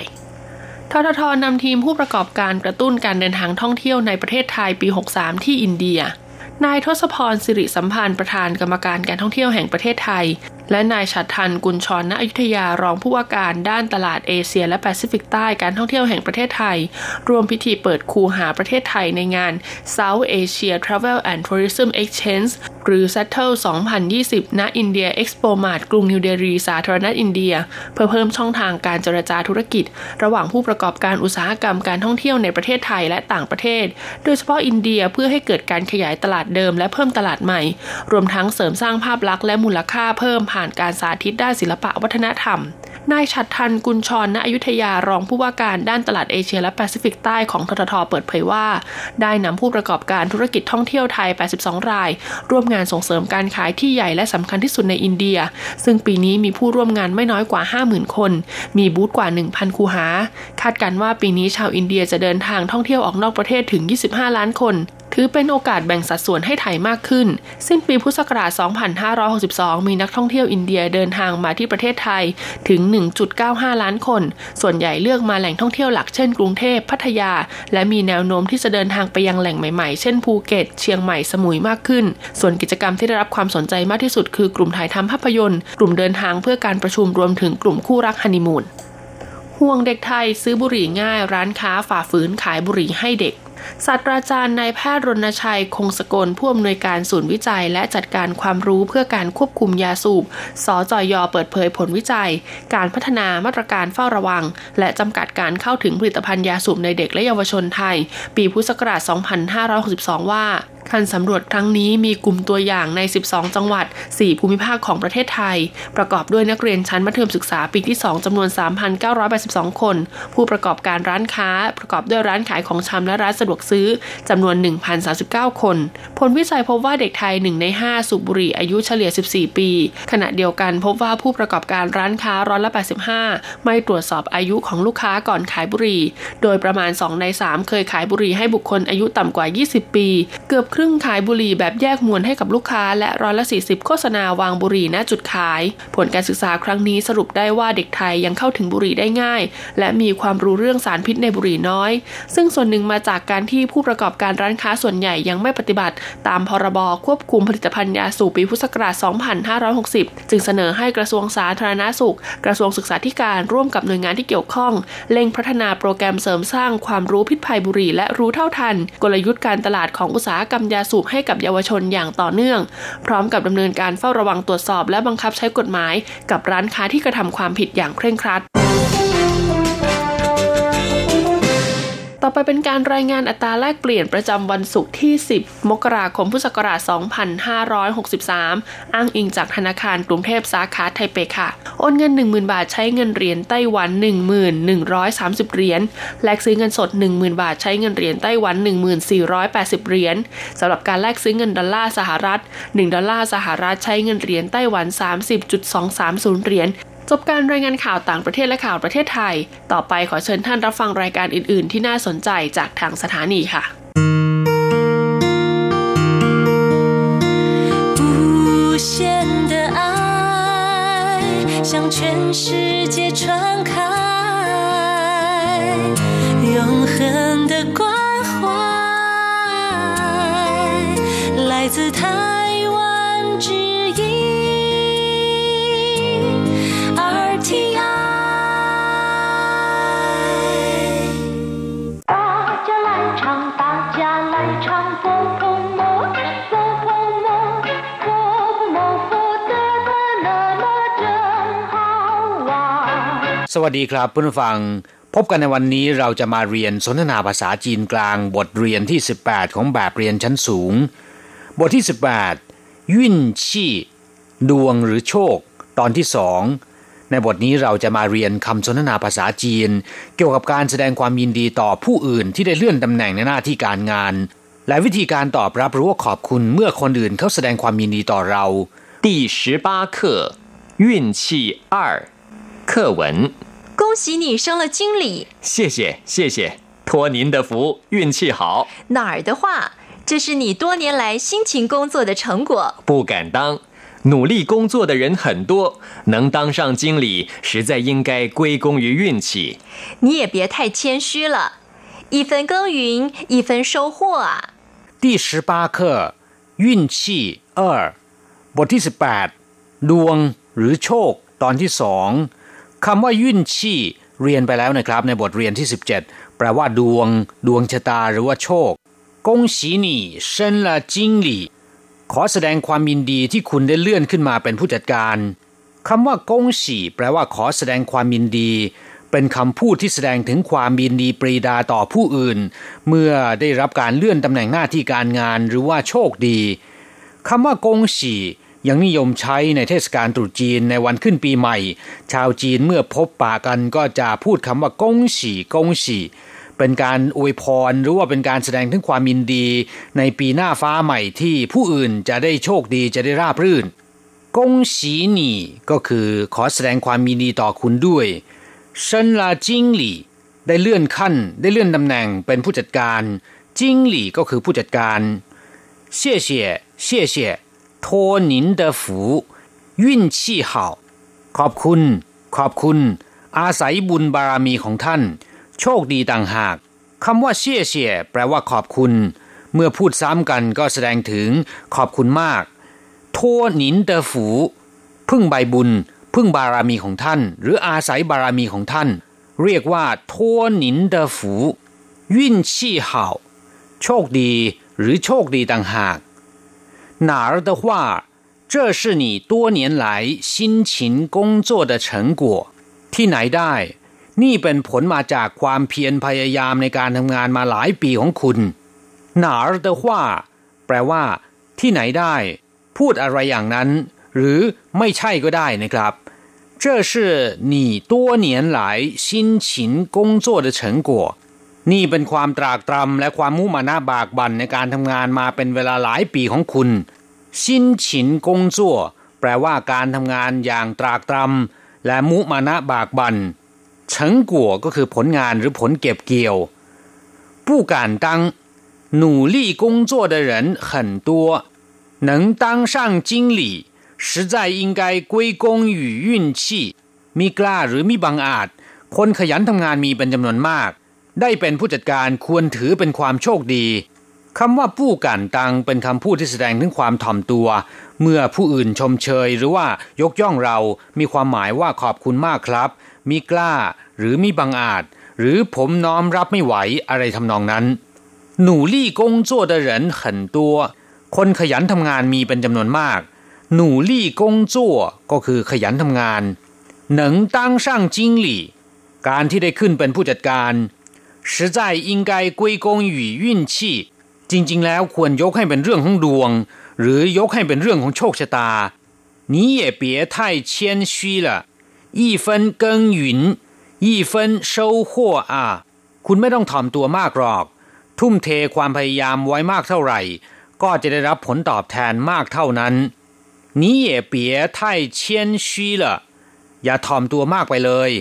ทททนำทีมผู้ประกอบการกระตุ้นการเดินทางท่องเที่ยวในประเทศไทยปี 63 ที่อินเดีย นายทศพรสิริสัมพันธ์ประธานกรรมการการท่องเที่ยวแห่งประเทศไทย และนายชัดทันกุลชรณอยุธยารองผู้ว่าการด้านตลาดเอเชียและแปซิฟิกใต้การท่องเที่ยวแห่งประเทศไทยร่วมพิธีเปิดคูหาประเทศไทยในงาน South Asia Travel and Tourism Exchange หรือ Settle 2020 ณ อินเดีย Expo Mart กรุงนิวเดลีสาธารณรัฐอินเดีย เพื่อเพิ่มช่องทางการเจรจาธุรกิจ ระหว่างผู้ประกอบการอุตสาหกรรมการท่องเที่ยวในประเทศไทยและต่างประเทศ โดยเฉพาะอินเดียเพื่อให้เกิดการขยายตลาดเดิมและเพิ่มตลาดใหม่ รวมทั้งเสริมสร้างภาพลักษณ์และมูลค่าเพิ่มผ่านการสาธิตด้านศิลปะวัฒนธรรม นายชัดทันกุลชรณอยุธยารองผู้ว่าการด้านตลาดเอเชียและแปซิฟิกใต้ของทททเปิดเผยว่า ได้นำผู้ประกอบการธุรกิจท่องเที่ยวไทย 82 ราย ร่วมงานส่งเสริมการขายที่ใหญ่และสำคัญที่สุดในอินเดีย ซึ่งปีนี้มีผู้ร่วมงานไม่น้อยกว่า 50,000 คน มีบูธกว่า 1,000 คูหา คาดการว่าปีนี้ชาวอินเดียจะเดินทางท่องเที่ยวออกนอกประเทศถึง 25 ล้านคน ถือเป็นโอกาสแบ่งสัดส่วนให้ไทยมากขึ้น สิ้นปีพุทธศักราช 2562 มีนักท่องเที่ยวอินเดียเดินทางมาที่ประเทศไทยถึง 1.95 ล้านคน ส่วนใหญ่เลือกมาแหล่งท่องเที่ยวหลักเช่นกรุงเทพ พัทยา และมีแนวโน้มที่จะเดินทางไปยังแหล่งใหม่ๆ เช่นภูเก็ต เชียงใหม่ สมุยมากขึ้น ส่วนกิจกรรมที่ได้รับความสนใจมากที่สุดคือกลุ่มถ่ายทำภาพยนตร์ กลุ่มเดินทางเพื่อการประชุมรวมถึงกลุ่มคู่รักฮันนีมูนห่วงเด็กไทยซื้อบุหรี่ง่าย ร้านค้าฝ่าฝืนขายบุหรี่ให้เด็ก ศาสตราจารย์นายแพทย์รณชัย คงสกลผู้อำนวยการศูนย์วิจัย และจัดการความรู้เพื่อการควบคุมยาสูบ สจย เปิดเผยผลวิจัย การพัฒนามาตรการเฝ้าระวัง และจำกัดการเข้าถึงผลิตภัณฑ์ยาสูบในเด็กและเยาวชนไทย ปีพุทธศักราช 2562 ว่า การสำรวจครั้งนี้มีกลุ่มตัวอย่างใน 12 จังหวัด 4 ภูมิภาคของประเทศไทย ประกอบด้วยนักเรียนชั้นมัธยมศึกษาปีที่ 2จำนวน 3,982 คน ผู้ประกอบการร้านค้า ประกอบด้วยร้านขายของชำและร้านสะดวกซื้อจำนวน 1,039 คน ผลวิจัยพบว่าเด็กไทย 1 ใน 5 สูบบุหรี่อายุเฉลี่ย 14 ปี ขณะเดียวกันพบว่าผู้ประกอบการร้านค้าร้อยละ 85 ไม่ตรวจสอบอายุของลูกค้าก่อนขายบุหรี่ โดยประมาณ 2 ใน 3 เคยขายบุหรี่ให้บุคคลอายุต่ำกว่า 20 ปี เกือบครึ่งขายบุหรี่แบบแยกมวลให้กับลูกค้า และร้อยละ40 โฆษณาวางบุหรี่ณจุดขาย ผลการศึกษาครั้งนี้สรุปได้ว่าเด็กไทยยังเข้าถึงบุหรี่ได้ง่าย และมีความรู้เรื่องสารพิษในบุหรี่น้อย ซึ่งส่วนหนึ่งมาจากการที่ผู้ประกอบการร้านค้าส่วนใหญ่ยังไม่ปฏิบัติ ตามพรบควบคุมผลิตภัณฑ์ยาสูบปีพุทธศักราช 2560 จึงเสนอให้กระทรวงสาธารณาสุข กระทรวงศึกษาธิการร่วมกับหน่วยงานที่เกี่ยวข้องเร่งพัฒนาโปรแกรมเสริมสร้างความรู้พิษภัยบุหรี่และรู้เท่าทัน กลยุทธ์การตลาดของอุตสาหกรรมยาสูบให้กับเยาวชนอย่างต่อเนื่อง พร้อมกับดำเนินการเฝ้าระวังตรวจสอบและบังคับใช้กฎหมาย กับร้านค้าที่กระทำความผิดอย่างเคร่งครัด ต่อไปเป็นการรายงานอัตราแลกเปลี่ยนประจำวันศุกร์ที่ 10 มกราคม พุทธศักราช 2563 อ้างอิงจากธนาคารกรุงเทพสาขาไทเปค่ะ โอนเงิน 10,000 บาทใช้เงินเหรียญไต้หวัน 1130 เหรียญ แลกซื้อเงินสด 10,000 บาทใช้เงินเหรียญไต้หวัน 1480 เหรียญสำหรับการแลกซื้อเงินดอลลาร์สหรัฐ 1 ดอลลาร์สหรัฐใช้เงินเหรียญไต้หวัน 30.230 เหรียญ จบการรายงานข่าวต่างประเทศและข่าวประเทศไทย ต่อไปขอเชิญท่านรับฟังรายการอื่น ๆ ที่น่าสนใจจากทางสถานีค่ะ无限的爱向全世界传开永恒的关怀来自台 สวัสดีครับเพื่อนฟัง พบกันในวันนี้เราจะมาเรียนสนทนาภาษาจีนกลางบทเรียนที่ 18 ของแบบเรียนชั้นสูง บทที่ 18ยุ่นชี่ดวงหรือโชค ตอนที่สองในบทนี้เราจะมาเรียนคำสนทนาภาษาจีน เกี่ยวกับการแสดงความยินดีต่อผู้อื่นที่ได้เลื่อนตำแหน่งในหน้าที่การงาน และวิธีการตอบรับหรือว่าขอบคุณเมื่อคนอื่นเขาแสดงความยินดีต่อเรา第十八课运气二课文 恭喜你升了经理！谢谢谢谢，托您的福，运气好。哪儿的话，这是你多年来辛勤工作的成果。不敢当，努力工作的人很多，能当上经理，实在应该归功于运气。你也别太谦虚了，一分耕耘一分收获啊。第十八课运气二บทที่สิบแปดดวงหรือโชคตอนที่สอง คำว่ายุ่นชี่เรียนไปแล้วนะครับ ในบทเรียนที่ 17 แปลว่าดวง ดวงชะตาหรือว่าโชคกงสีนี่เซินละจิงหลี่ขอแสดงความยินดีที่คุณได้เลื่อนขึ้นมาเป็นผู้จัดการคำว่ากงสีแปลว่าขอแสดงความยินดี เป็นคำพูดที่แสดงถึงความยินดีปรีดาต่อผู้อื่น เมื่อได้รับการเลื่อนตำแหน่งหน้าที่การงานหรือว่าโชคดีคำว่ากงสี ยังนิยมใช้ในเทศกาลตรุษจีนในวันขึ้นปีใหม่ ชาวจีนเมื่อพบปะกันก็จะพูดคำว่ากงฉีกงฉีเป็นการอวยพรหรือว่าเป็นการแสดงถึงความยินดี ในปีหน้าฟ้าใหม่ที่ผู้อื่นจะได้โชคดีจะได้ราบรื่นกงฉีหนี่ก็คือขอแสดงความยินดีต่อคุณด้วยเซินลาจิงหลี่ได้เลื่อนขั้น ได้เลื่อนตำแหน่งเป็นผู้จัดการ จิงหลี่ก็คือผู้จัดการเชี่ยเชี่ยเชี่ยเชี่ย 托您的福运气好ขอบคุณ ขอบคุณ อาศัยบุญบารมีของท่าน โชคดีต่างหากคำว่าเชี่ยเชี่ยแปลว่าขอบคุณ เมื่อพูดซ้ำกันก็แสดงถึง ขอบคุณมาก托您的福พึ่งใบบุญ พึ่งบารมีของท่าน หรืออาศัยบารมีของท่าน เรียกว่า托您的福运气好โชคดี หรือโชคดีต่างหาก 哪儿的话，这是你多年来辛勤工作的成果ที่ไหนได้ นี่เป็นผลมาจากความเพียรพยายามในการทำงานมาหลายปีของคุณ哪儿的话แปลว่า ที่ไหนได้ พูดอะไรอย่างนั้น หรือไม่ใช่ก็ได้นะครับ这是你多年来辛勤工作的成果 นี่เป็นความตรากตรำและความมุมานะบากบั่นในการทำงานมาเป็นเวลาหลายปีของคุณชินฉินกงจั่วแปลว่าการทำงานอย่างตรากตรำและมุมานะบากบัน่นเฉิงกัวก็คือผลงานหรือผลเก็บเกี่ยวผู้การตั้ง努力工作的人很多能当上经理实在应该归功于运气มีกล้าหรือมีบางอาจ คนขยันทำงานมีเป็นจำนวนมาก ได้เป็นผู้จัดการควรถือเป็นความโชคดีคำว่าผู้กันตังเป็นคำพูดที่แสดงถึงความถ่อมตัว เมื่อผู้อื่นชมเชยหรือว่ายกย่องเรา มีความหมายว่าขอบคุณมากครับ มีกล้า หรือมีบังอาจ หรือผมน้อมรับไม่ไหวอะไรทำนองนั้นหนูลี่กงจั่วเดรินขันตัว คนขยันทำงานมีเป็นจำนวนมาก หนูลี่กงจั่วก็คือขยันทำงาน หนังตั้งช่างจิงหลี่ การที่ได้ขึ้นเป็นผู้จัดการ 实在应该归功于运气จริงๆแล้วควรยกให้เป็นเรื่องของดวง หรือยกให้เป็นเรื่องของโชคชะตา你也别太谦虚了一分耕耘一分收获啊คุณไม่ต้องถ่อมตัวมากหรอก ทุ่มเทความพยายามไว้มากเท่าไหร่ ก็จะได้รับผลตอบแทนมากเท่านั้น你也别太谦虚了อย่าถ่อมตัวมากไปเลย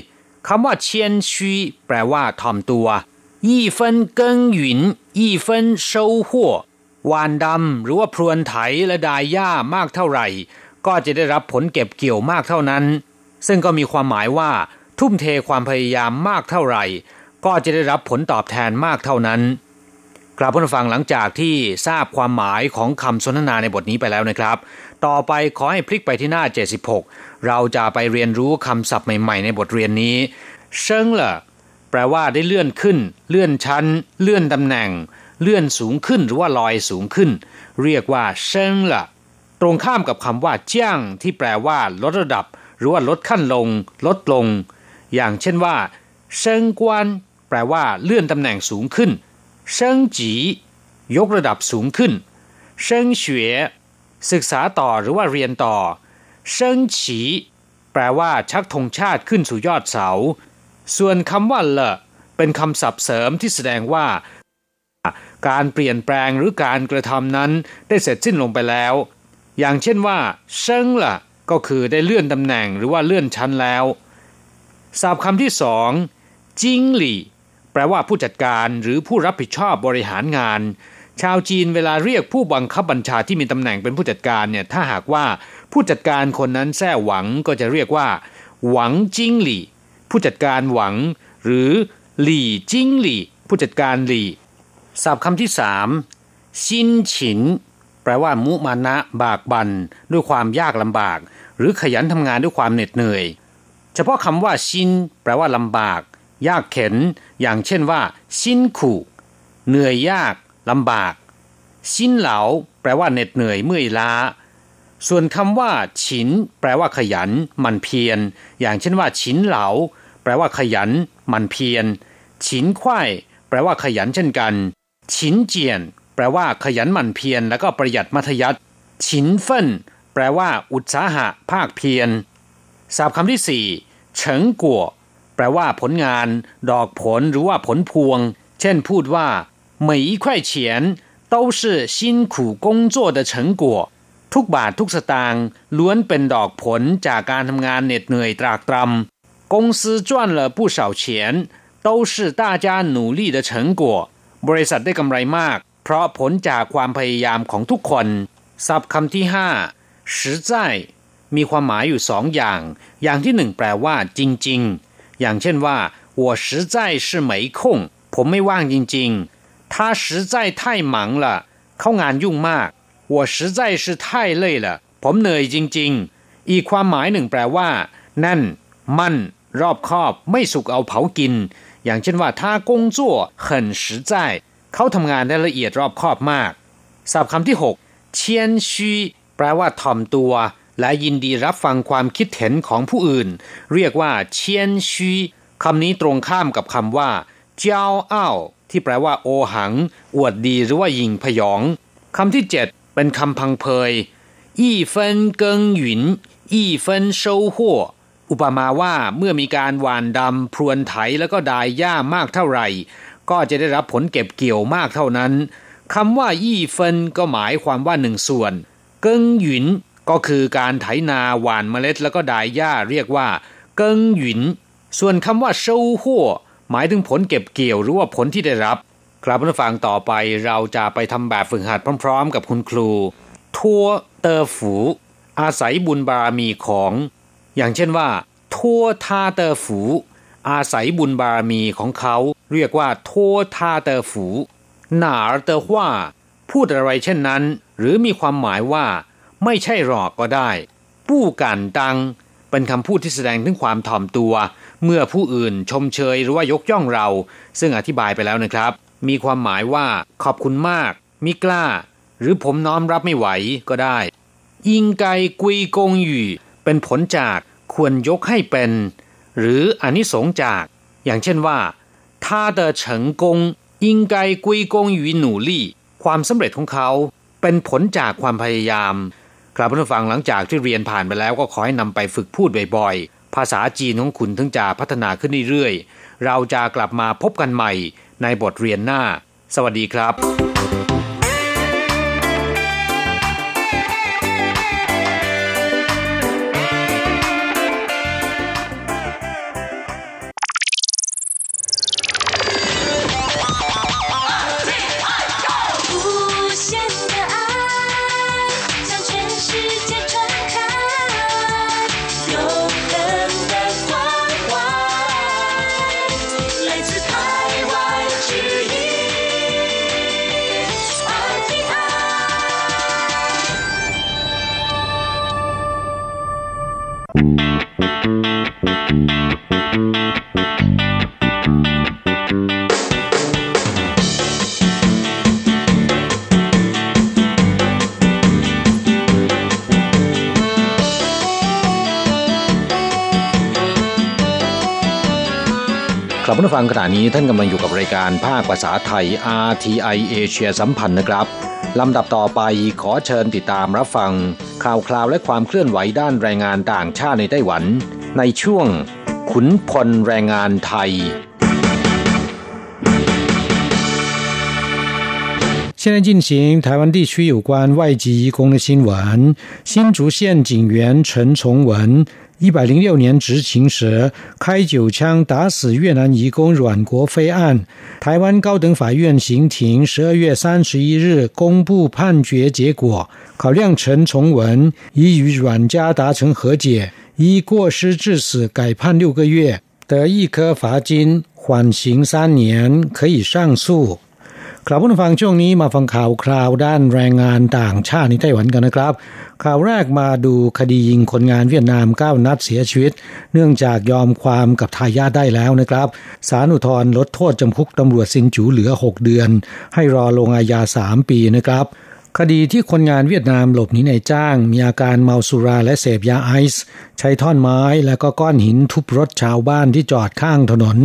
คำว่าเชียนชีแปลว่าถ่อมตัว 一分耕耘一分收获หวานดำหรือว่าพรวนไถและดายหญ้ามากเท่าไหร่ ก็จะได้รับผลเก็บเกี่ยวมากเท่านั้น ซึ่งก็มีความหมายว่า ทุ่มเทความพยายามมากเท่าไหร่ ก็จะได้รับผลตอบแทนมากเท่านั้นกลับผู้ฟังหลังจากที่ทราบความหมายของคำสนทนาในบทนี้ไปแล้วนะครับ ต่อไปขอให้พลิกไปที่หน้า 76 เราจะไปเรียนรู้คำศัพท์ใหม่ ๆ ในบทเรียนนี้เชิงเหรอ แปลว่าได้เลื่อนขึ้น เลื่อนชั้น เลื่อนตำแหน่ง เลื่อนสูงขึ้นหรือว่าลอยสูงขึ้น เรียกว่าเชิงละตรงข้ามกับคำว่าเจ้างที่แปลว่า ลดระดับ หรือว่าลดขั้นลง ลดลง อย่างเช่นว่าเชิงกวนแปลว่า เลื่อนตำแหน่งสูงขึ้นเชิงจียกระดับสูงขึ้นเชิงเฉวศึกษาต่อหรือว่าเรียนต่อเชิงฉีแปลว่าชักธงชาติขึ้นสู่ยอดเสา ส่วนคำว่าเลเป็นคำศัพท์เสริมที่แสดงว่า การเปลี่ยนแปลงหรือการกระทำนั้นได้เสร็จสิ้นลงไปแล้ว อย่างเช่นว่าเชิงละก็คือได้เลื่อนตำแหน่งหรือว่าเลื่อนชั้นแล้วศัพท์คำที่สองจิงหลี่แปลว่าผู้จัดการหรือผู้รับผิดชอบบริหารงาน ชาวจีนเวลาเรียกผู้บังคับบัญชาที่มีตำแหน่งเป็นผู้จัดการเนี่ยถ้าหากว่าผู้จัดการคนนั้นแท้หวังก็จะเรียกว่า หวังจิงหลี่ ผู้จัดการหวัง หรือหลี่จิงหลี่ ผู้จัดการหลี่ศัพท์คำที่สามชินฉิน แปลว่ามุมานะบากบันด้วยความยากลำบาก หรือขยันทำงานด้วยความเหน็ดเหนื่อย เฉพาะคำว่าชินแปลว่าลำบาก ยากเข็น อย่างเช่นว่า ชินขู่เหนื่อยยากลำบาก ชินเหลาแปลว่าเหน็ดเหนื่อยเมื่อยล้า ส่วนคำว่า ฉิน แปลว่าขยันมันเพียรอย่างเช่นว่า ฉินเหลา แปลว่าขยันมันเพียรฉินควายแปลว่าขยันเช่นกันฉินเจียนแปลว่าขยันมันเพียรแล้วก็ประหยัดมัธยัติฉินเฟินแปลว่า อุตสาหะภาคเพียรศัพท์คำที่สี่เฉิงกัวแปลว่าผลงาน ดอกผลหรือว่าผลพวง เช่นพูดว่า每一块钱都是辛苦工作的成果ทุกบาททุกสตางค์ล้วนเป็นดอกผลจากการทำงานเหน็ดเหนื่อยตรากตรำ 公司赚了不少钱都是大家努力的成果บริษัทได้กำไรมาก เพราะผลจากความพยายามของทุกคนศัพท์คำที่ห้า实在มีความหมายอยู่สองอย่าง อย่างที่หนึ่งแปลว่า จริง ๆ อย่างเช่นว่า我实在是没空ผมไม่ว่างจริงๆ他实在太忙了เข้างานยุ่งมาก我实在是太累了ผมเหนื่อยจริงๆ อีกความหมายหนึ่งแปลว่า นั่น มั่น รอบคอบ ไม่สุกเอาเผากิน อย่างเช่นว่า他工作很实在เขาทำงานได้ละเอียดรอบคอบมากศัพท์คำที่6เชียนชีแปลว่าถ่อมตัว และยินดีรับฟังความคิดเห็นของผู้อื่น เรียกว่าเชียนชีคำนี้ตรงข้ามกับคำว่า เจ้าอ้าวที่แปลว่า โอหัง อวดดีหรือว่ายิงพยองคำที่7เป็นคำพังเพยอีเฟินเกิงหยุนอีเฟินโชหัว อุปมาว่าเมื่อมีการหวานดำพรวนไถแล้วก็ดายหญ้ามากเท่าไหร่ ก็จะได้รับผลเก็บเกี่ยวมากเท่านั้นคำว่ายี่เฟินก็หมายความว่าหนึ่งส่วน เกิงหยุนก็คือการไถนาหว่านเมล็ดแล้วก็ดายหญ้าเรียกว่า เกิงหยุนส่วนคำว่าโชหัวหมายถึงผลเก็บเกี่ยวหรือว่าผลที่ได้รับครับผู้ฟังต่อไปเราจะไปทำแบบฝึกหัดพร้อม ๆ กับคุณครู ทัวเตอร์ฝู อาศัยบุญบารมีของ อย่างเช่นว่า ทั่วทาเตอฝู อาศัยบุญบารมีของเขาเรียกว่าทั่วทาเตอฝูหนาเตอว่า พูดอะไรเช่นนั้น หรือมีความหมายว่า ไม่ใช่หรอกก็ได้ ปู้กันตัง เป็นคำพูดที่แสดงถึงความถ่อมตัว เมื่อผู้อื่นชมเชยหรือว่ายกย่องเรา ซึ่งอธิบายไปแล้วนะครับ มีความหมายว่าขอบคุณมาก มิกล้า หรือผมน้อมรับไม่ไหวก็ได้ยิงไกกุยกงอยู่ เป็นผลจากควรยกให้เป็น หรืออนิสงจาก อย่างเช่นว่า 他的成功应该归功于努力ความสำเร็จของเขาเป็นผลจากความพยายามกลับมาฟังหลังจากที่เรียนผ่านไปแล้วก็ขอให้นำไปฝึกพูดบ่อยๆ ภาษาจีนของคุณถึงจะพัฒนาขึ้นเรื่อยๆ เราจะกลับมาพบกันใหม่ในบทเรียนหน้า สวัสดีครับ ผู้ฟังขณะนี้ท่านกำลังอยู่กับรายการภาคภาษาไทย RTI เอเชียสัมพันธ์นะครับลำดับต่อไปขอเชิญติดตามรับฟัง ข่าวคราวและความเคลื่อนไหวด้านแรงงานต่างชาติในไต้หวัน ในช่วง ขุนพลแรงงานไทย现在进行台湾地区有关外籍移工的新闻。新竹县警员陈崇文 一百零六年执勤时开九枪打死越南移工阮国飞案，台湾高等法院刑庭十二月三十一日公布判决结果，考量陈崇文已与阮家达成和解，依过失致死改判六个月，得一颗罚金，缓刑三年，可以上诉。 ครับผู้ฟังช่วงนี้มาฟังข่าวคราวด้านแรงงานต่างชาติในไต้หวันกันนะครับ ข่าวแรกมาดูคดียิงคนงานเวียดนาม9นัดเสียชีวิต เนื่องจากยอมความกับทายาทได้แล้วนะครับสารอุทธรลดโทษจำคุกตำรวจซินจูเหลือ 6 เดือน ให้รอลงอาญา 3 ปีนะครับ คดีที่คนงานเวียดนามหลบหนีในจ้าง มีอาการเมาสุราและเสพยาไอซ์ใช้ท่อนไม้และก็ก้อนหินทุบรถชาวบ้านที่จอดข้างถนน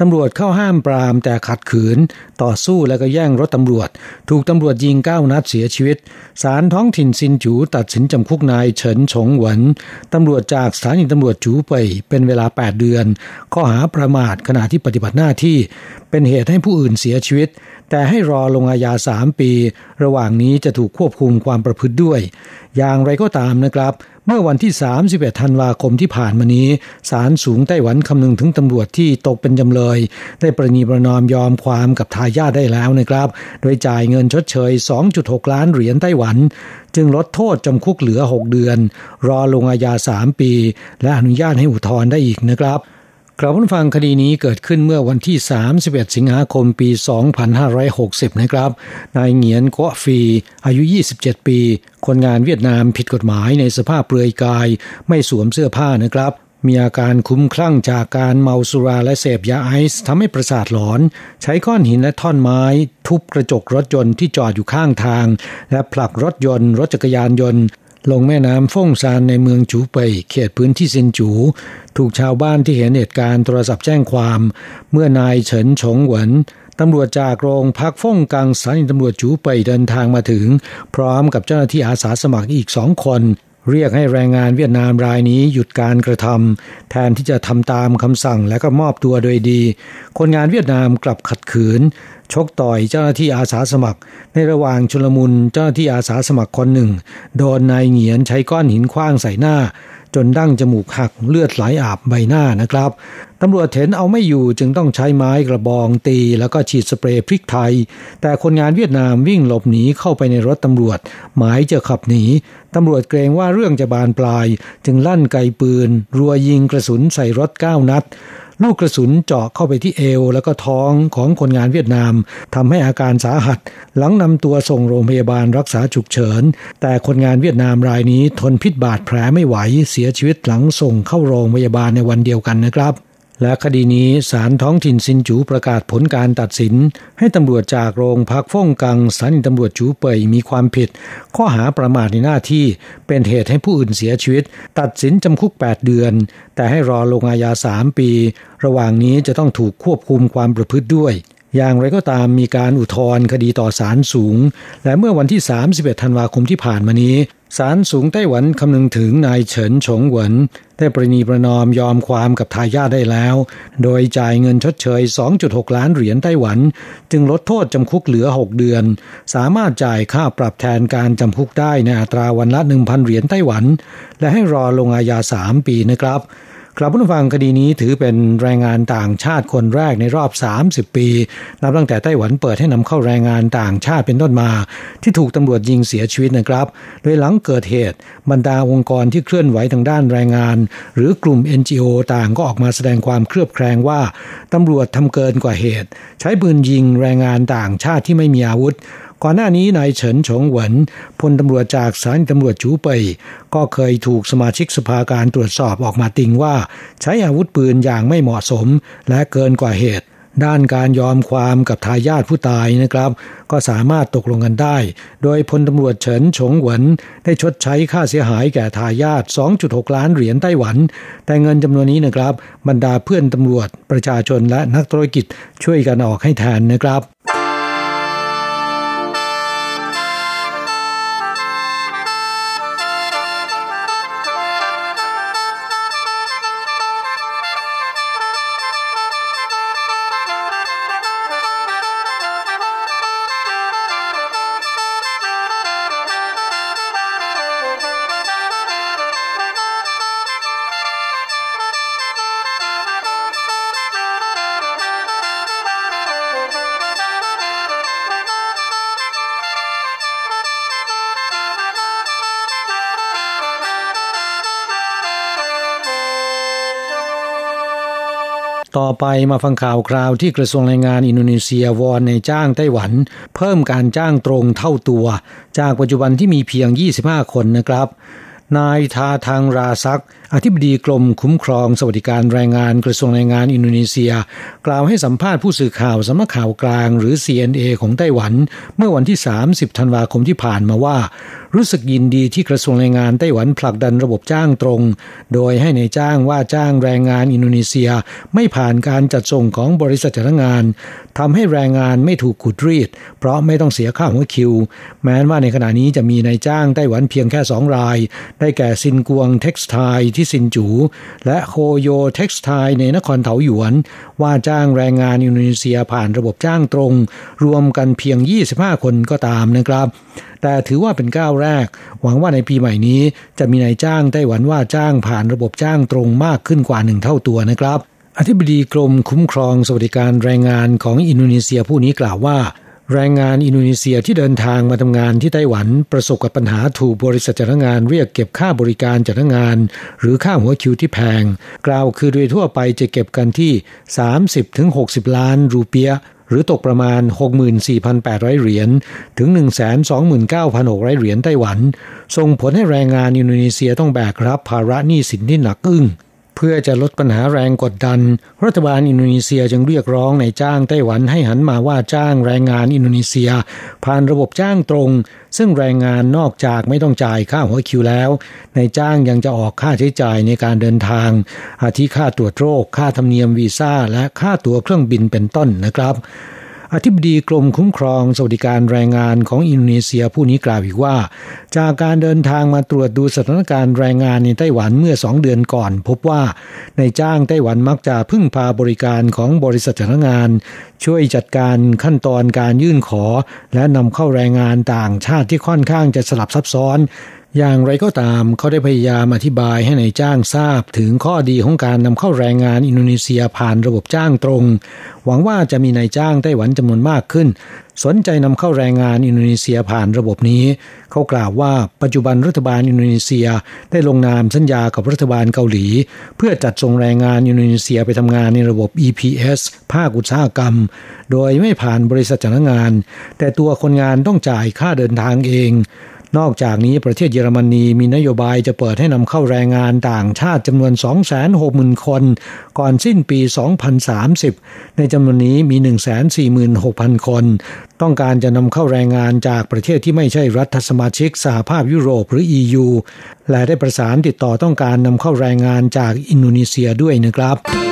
ตำรวจเข้าห้ามปรามแต่ขัดขืน ต่อสู้และก็แย่งรถตำรวจ ถูกตำรวจยิงเก้านัดเสียชีวิตศาลท้องถิ่นซินจูตัดสินจำคุกนายเฉินฉงหวนตำรวจจากสถานีตำรวจจูเป่ยเป็นเวลา 8 เดือน ข้อหาประมาทขณะที่ปฏิบัติหน้าที่ เป็นเหตุให้ผู้อื่นเสียชีวิต แต่ให้รอลงอาญาสามปี ระหว่างนี้จะถูกควบคุมความประพฤติด้วย อย่างไรก็ตามนะครับ เมื่อวันที่ 31 ธันวาคมที่ผ่านมานี้ศาลสูงไต้หวันคำนึงถึงตำรวจที่ตกเป็นจำเลย ได้ประนีประนอมยอมความกับทายาทได้แล้วนะครับ โดยจ่ายเงินชดเชย 2.6 ล้านเหรียญไต้หวัน จึงลดโทษจำคุกเหลือ 6 เดือน รอลงอาญา 3 ปี และอนุญาตให้อุทธรณ์ได้อีกนะครับ กล่าวฟังคดีนี้เกิดขึ้นเมื่อวันที่ 31 สิงหาคมปี 2560 นะครับ นายเหงียนกัวฟี อายุ 27 ปี คนงานเวียดนามผิดกฎหมายในสภาพเปลือยกาย ไม่สวมเสื้อผ้านะครับ มีอาการคุ้มคลั่งจากการเมาสุราและเสพยาไอซ์ทำให้ประสาทหลอน ใช้ก้อนหินและท่อนไม้ ทุบกระจกรถยนต์ที่จอดอยู่ข้างทาง และผลักรถยนต์ รถจักรยานยนต์ ลงแม่น้ำฟ่งซานในเมืองจูเปยเขตพื้นที่ซินจู ถูกชาวบ้านที่เห็นเหตุการณ์โทรศัพท์แจ้งความ เมื่อนายเฉินฉงหวนตำรวจจากโรงพักฟ่งกังสถานีตำรวจจูเปยเดินทางมาถึง พร้อมกับเจ้าหน้าที่อาสาสมัครอีกสองคน เรียกให้แรงงานเวียดนามรายนี้หยุดการกระทำแทนที่จะทำตามคำสั่งและก็มอบตัวโดยดี คนงานเวียดนามกลับขัดขืน ชกต่อยเจ้าหน้าที่อาสาสมัคร ในระหว่างชุลมุนเจ้าหน้าที่อาสาสมัครคนหนึ่ง โดนนายเหงียนใช้ก้อนหินคว้างใส่หน้า จนดั้งจมูกหักเลือดไหลอาบใบหน้านะครับ ตำรวจเห็นเอาไม่อยู่จึงต้องใช้ไม้กระบองตี แล้วก็ฉีดสเปรย์พริกไทย แต่คนงานเวียดนามวิ่งหลบหนีเข้าไปในรถตำรวจ หมายจะขับหนี ตำรวจเกรงว่าเรื่องจะบานปลาย จึงลั่นไกปืน รัวยิงกระสุนใส่รถเก้านัด ลูกกระสุนเจาะเข้าไปที่เอว แล้วก็ท้องของคนงานเวียดนามทำให้อาการสาหัส หลังนำตัวส่งโรงพยาบาลรักษาฉุกเฉิน แต่คนงานเวียดนามรายนี้ทนพิษบาดแผลไม่ไหวเสียชีวิตหลังส่งเข้าโรงพยาบาลในวันเดียวกันนะครับ และคดีนี้ศาลท้องถิ่นซินจูประกาศผลการตัดสิน ให้ตำรวจจากโรงพักฟ่งกังสถานีตำรวจจูเป่ยมีความผิด ข้อหาประมาทในหน้าที่เป็นเหตุให้ผู้อื่นเสียชีวิต ตัดสินจำคุก 8 เดือน แต่ให้รอลงอาญา 3 ปี ระหว่างนี้จะต้องถูกควบคุมความประพฤติด้วย อย่างไรก็ตามมีการอุทธรณ์คดีต่อศาลสูง และเมื่อวันที่ 31 ธันวาคมที่ผ่านมานี้ศาลสูงไต้หวันคำนึงถึงนายเฉินฉงหวน ได้ประนีประนอมยอมความกับทายาทได้แล้ว โดยจ่ายเงินชดเชย 2.6 ล้านเหรียญไต้หวัน จึงลดโทษจำคุกเหลือ 6 เดือน สามารถจ่ายค่าปรับแทนการจำคุกได้ในอัตราวันละ 1,000 เหรียญไต้หวัน และให้รอลงอาญา 3 ปีนะครับ กลับผู้ฟังคดีนี้ถือเป็นแรงงานต่างชาติคนแรกในรอบ 30 ปี นับตั้งแต่ไต้หวันเปิดให้นำเข้าแรงงานต่างชาติเป็นต้นมา ที่ถูกตำรวจยิงเสียชีวิตนะครับ โดยหลังเกิดเหตุ บรรดาองค์กรที่เคลื่อนไหวทางด้านแรงงาน หรือกลุ่ม NGO ต่างก็ออกมาแสดงความเครือบแคลงว่าตำรวจทำเกินกว่าเหตุ ใช้ปืนยิงแรงงานต่างชาติที่ไม่มีอาวุธ ก่อนหน้านี้นายเฉินฉงหวนพลตำรวจจากสานีตำรวจจูเปยก็เคยถูกสมาชิกสภาการตรวจสอบออกมาติงว่า ใช้อาวุธปืนอย่างไม่เหมาะสมและเกินกว่าเหตุ ด้านการยอมความกับทายาทผู้ตายนะครับ ก็สามารถตกลงกันได้ โดยพลตำรวจเฉินฉงหวนได้ชดใช้ค่าเสียหายแก่ทายาท 2.6 ล้านเหรียญไต้หวัน แต่เงินจำนวนนี้นะครับ บรรดาเพื่อนตำรวจประชาชนและนักธุรกิจช่วยกันออกให้แทนนะครับ ต่อไปมาฟังข่าวคราวที่กระทรวงแรงงานอินโดนีเซียวอนในจ้างไต้หวัน เพิ่มการจ้างตรงเท่าตัว จากปัจจุบันที่มีเพียง 25 คนนะครับ นายทาทางราซักอธิบดีกรมคุ้มครองสวัสดิการแรงงานกระทรวงแรงงานอินโดนีเซีย กล่าวให้สัมภาษณ์ผู้สื่อข่าวสำนักข่าวกลางหรือ CNA ของไต้หวัน เมื่อวันที่ 30 ธันวาคมที่ผ่านมาว่า รู้สึกยินดีที่กระทรวงแรงงานไต้หวันผลักดันระบบจ้างตรง โดยให้นายจ้างว่าจ้างแรงงานอินโดนีเซีย ไม่ผ่านการจัดส่งของบริษัทจ้างงานทำให้แรงงานไม่ถูกขุดรีด เพราะไม่ต้องเสียค่าหัวคิว แม้ว่าในขณะนี้จะมีนายจ้างไต้หวันเพียงแค่สองราย ได้แก่ซินกวง Textile ที่ซินจู๋ และโคโย Textile ในนครเถาหยวน ว่าจ้างแรงงานอินโดนีเซียผ่านระบบจ้างตรง รวมกันเพียง 25 คนก็ตามนะครับ แต่ถือว่าเป็นก้าวแรก หวังว่าในปีใหม่นี้ จะมีนายจ้างไต้หวันว่าจ้างผ่านระบบจ้างตรงมากขึ้นกว่าหนึ่งเท่าตัวนะครับอธิบดีกรมคุ้มครองสวัสดิการแรงงานของอินโดนีเซียผู้นี้กล่าวว่า แรงงานอินโดนีเซียที่เดินทางมาทำงานที่ไต้หวันประสบกับปัญหาถูกบริษัทจ้างานเรียกเก็บค่าบริการจ้างงาน หรือค่าหัวคิวที่แพง กล่าวคือโดยทั่วไปจะเก็บกันที่ 30-60 ล้านรูเปียหรือตกประมาณ 64,800 เหรียญถึง 129,600 เหรียญไต้หวัน ส่งผลให้แรงงานอินโดนีเซียต้องแบกรับภาระหนี้สินที่หนักอึ้ง เพื่อจะลดปัญหาแรงกดดัน รัฐบาลอินโดนีเซียจึงเรียกร้องในจ้างไต้หวันให้หันมาว่าจ้างแรงงานอินโดนีเซีย ผ่านระบบจ้างตรง ซึ่งแรงงานนอกจากไม่ต้องจ่ายค่าหัวคิวแล้วในจ้างยังจะออกค่าใช้จ่ายในการเดินทาง อาทิค่าตรวจโรค ค่าธรรมเนียมวีซ่า และค่าตั๋วเครื่องบินเป็นต้นนะครับ อธิบดีกรมคุ้มครองสวัสดิการแรงงานของอินโดนีเซียผู้นี้กล่าวอีกว่า จากการเดินทางมาตรวจดูสถานการณ์แรงงานในไต้หวันเมื่อสองเดือนก่อน พบว่าในจ้างไต้หวันมักจะพึ่งพาบริการของบริษัทจ้างงาน ช่วยจัดการขั้นตอนการยื่นขอ และนำเข้าแรงงานต่างชาติที่ค่อนข้างจะสลับซับซ้อน อย่างไรก็ตามเขาได้พยายามอธิบายให้ในายจ้างทราบถึงข้อดีของการนำเข้าแรงงานอินโดนีเซียผ่านระบบจ้างตรง หวังว่าจะมีนายจ้างไต้หวันจำนวนมากขึ้น สนใจนำเข้าแรงงานอินโดนีเซียผ่านระบบนี้ เขากล่าวว่าปัจจุบันรัฐบาลอินโดนีเซียได้ลงนามสัญญากับรัฐบาลเกาหลี เพื่อจัดส่งแรงงานอินโดนีเซียไปทำงานในระบบ EPS ภาคอุตสาหกรรม โดยไม่ผ่านบริษัทจ้างงาน แต่ตัวคนงานต้องจ่ายค่าเดินทางเอง นอกจากนี้ประเทศเยอรมนีมีนโยบายจะเปิดให้นำเข้าแรงงานต่างชาติจำนวน 260,000 คน ก่อนสิ้นปี 2030 ในจำนวนนี้มี 146,000 คน ต้องการจะนำเข้าแรงงานจากประเทศที่ไม่ใช่รัฐสมาชิกสหภาพยุโรปหรือ EU และได้ประสานติดต่อต้องการนำเข้าแรงงานจากอินโดนีเซียด้วยนะครับ